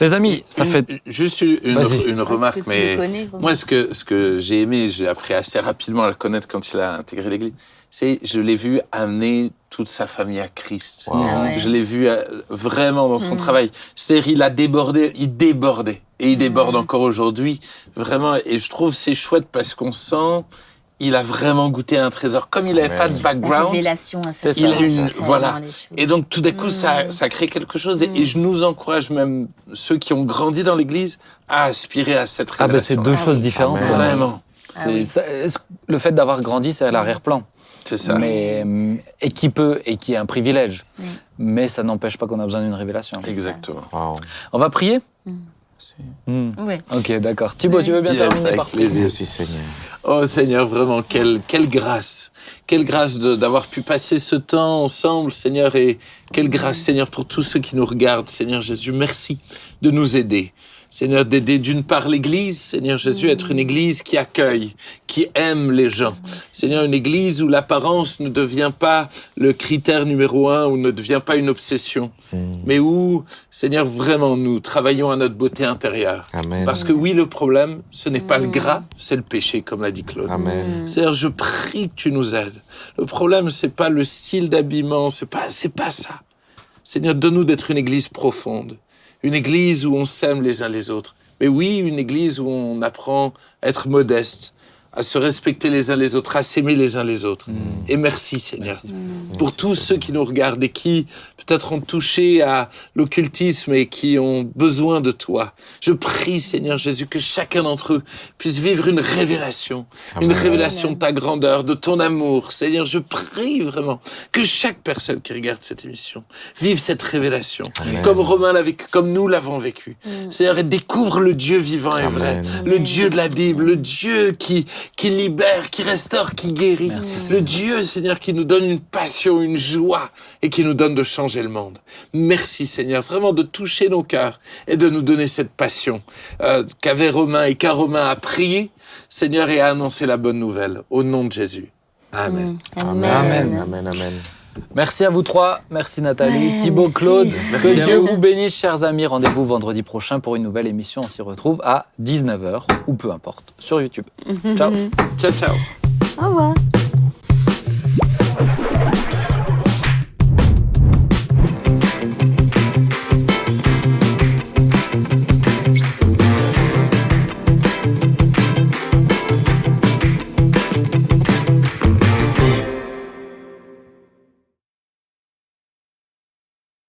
Les amis, ça Une- fait. Juste une, Ah, remarque, mais connais, moi, ce que, ce que j'ai aimé, j'ai appris assez rapidement à le connaître quand il a intégré l'Église, c'est je l'ai vu amener toute sa famille à Christ. Wow. Ah ouais. Je l'ai vu euh, vraiment dans son Mm. travail. C'est-à-dire, il a débordé, il débordait. Et il déborde encore aujourd'hui. Vraiment. Et je trouve c'est chouette parce qu'on sent, il a vraiment goûté à un trésor. Comme il n'avait pas de La background. révélation à ce ça. Il a une- voilà. Et donc, tout d'un coup, ça, Mm. ça crée quelque chose. Et, Mm. et je nous encourage même, ceux qui ont grandi dans l'Église, à aspirer à cette Ah, ben, c'est révélation. deux Ah choses oui. différentes. Vraiment. Ah oui. ça- le fait d'avoir grandi, c'est à l'arrière-plan? C'est ça. Mais, et qui peut, et qui est un privilège. Mm. Mais ça n'empêche pas qu'on a besoin d'une révélation. Exactement. Wow. On va prier. Hmm. Ouais. Ok, d'accord. Thibaut, tu veux bien Yes, terminer avec par prier plaisir. Merci Seigneur. Oh Seigneur, vraiment, quelle, quelle grâce. Quelle grâce d'avoir pu passer ce temps ensemble, Seigneur, et quelle grâce, Seigneur, pour tous ceux qui nous regardent. Seigneur Jésus, merci de nous aider. Seigneur, d'aider d'une part l'Église, Seigneur Jésus, être une Église qui accueille, qui aime les gens. Seigneur, une Église où l'apparence ne devient pas le critère numéro un, ou ne devient pas une obsession, mais où, Seigneur, vraiment, nous travaillons à notre beauté intérieure. Amen. Parce que oui, le problème, ce n'est pas le gras, c'est le péché, comme l'a dit Claude. Amen. Seigneur, je prie que tu nous aides. Le problème, c'est pas le style d'habillement, c'est pas, c'est pas ça. Seigneur, donne-nous d'être une église profonde. Une église où on s'aime les uns les autres. Mais oui, une église où on apprend à être modeste, à se respecter les uns les autres, à s'aimer les uns les autres. Et merci, Seigneur, pour tous ceux qui nous regardent et qui peut-être ont touché à l'occultisme et qui ont besoin de toi. Je prie, Seigneur Jésus, que chacun d'entre eux puisse vivre une révélation, une Amen. révélation de ta grandeur, de ton amour. Seigneur, je prie vraiment que chaque personne qui regarde cette émission vive cette révélation, Amen. comme Romain l'a vécu, comme nous l'avons vécu. Seigneur, et découvre le Dieu vivant et vrai, Amen. le Dieu de la Bible, le Dieu qui, qui libère, qui restaure, qui guérit. le Dieu, Seigneur, qui nous donne une passion, une joie et qui nous donne de changer le monde. Merci, Seigneur, vraiment de toucher nos cœurs et de nous donner cette passion euh, qu'avait Romain et qu'a Romain à prier, Seigneur, et à annoncer la bonne nouvelle. Au nom de Jésus. Amen. Amen. Amen. Amen. Merci à vous trois. Merci Nathalie, Ouais, Thibaut, merci. Claude. Merci que à Dieu vous. vous bénisse, chers amis. Rendez-vous vendredi prochain pour une nouvelle émission. On s'y retrouve à 19h ou peu importe sur YouTube. <laughs> Ciao. Ciao, ciao. Au revoir.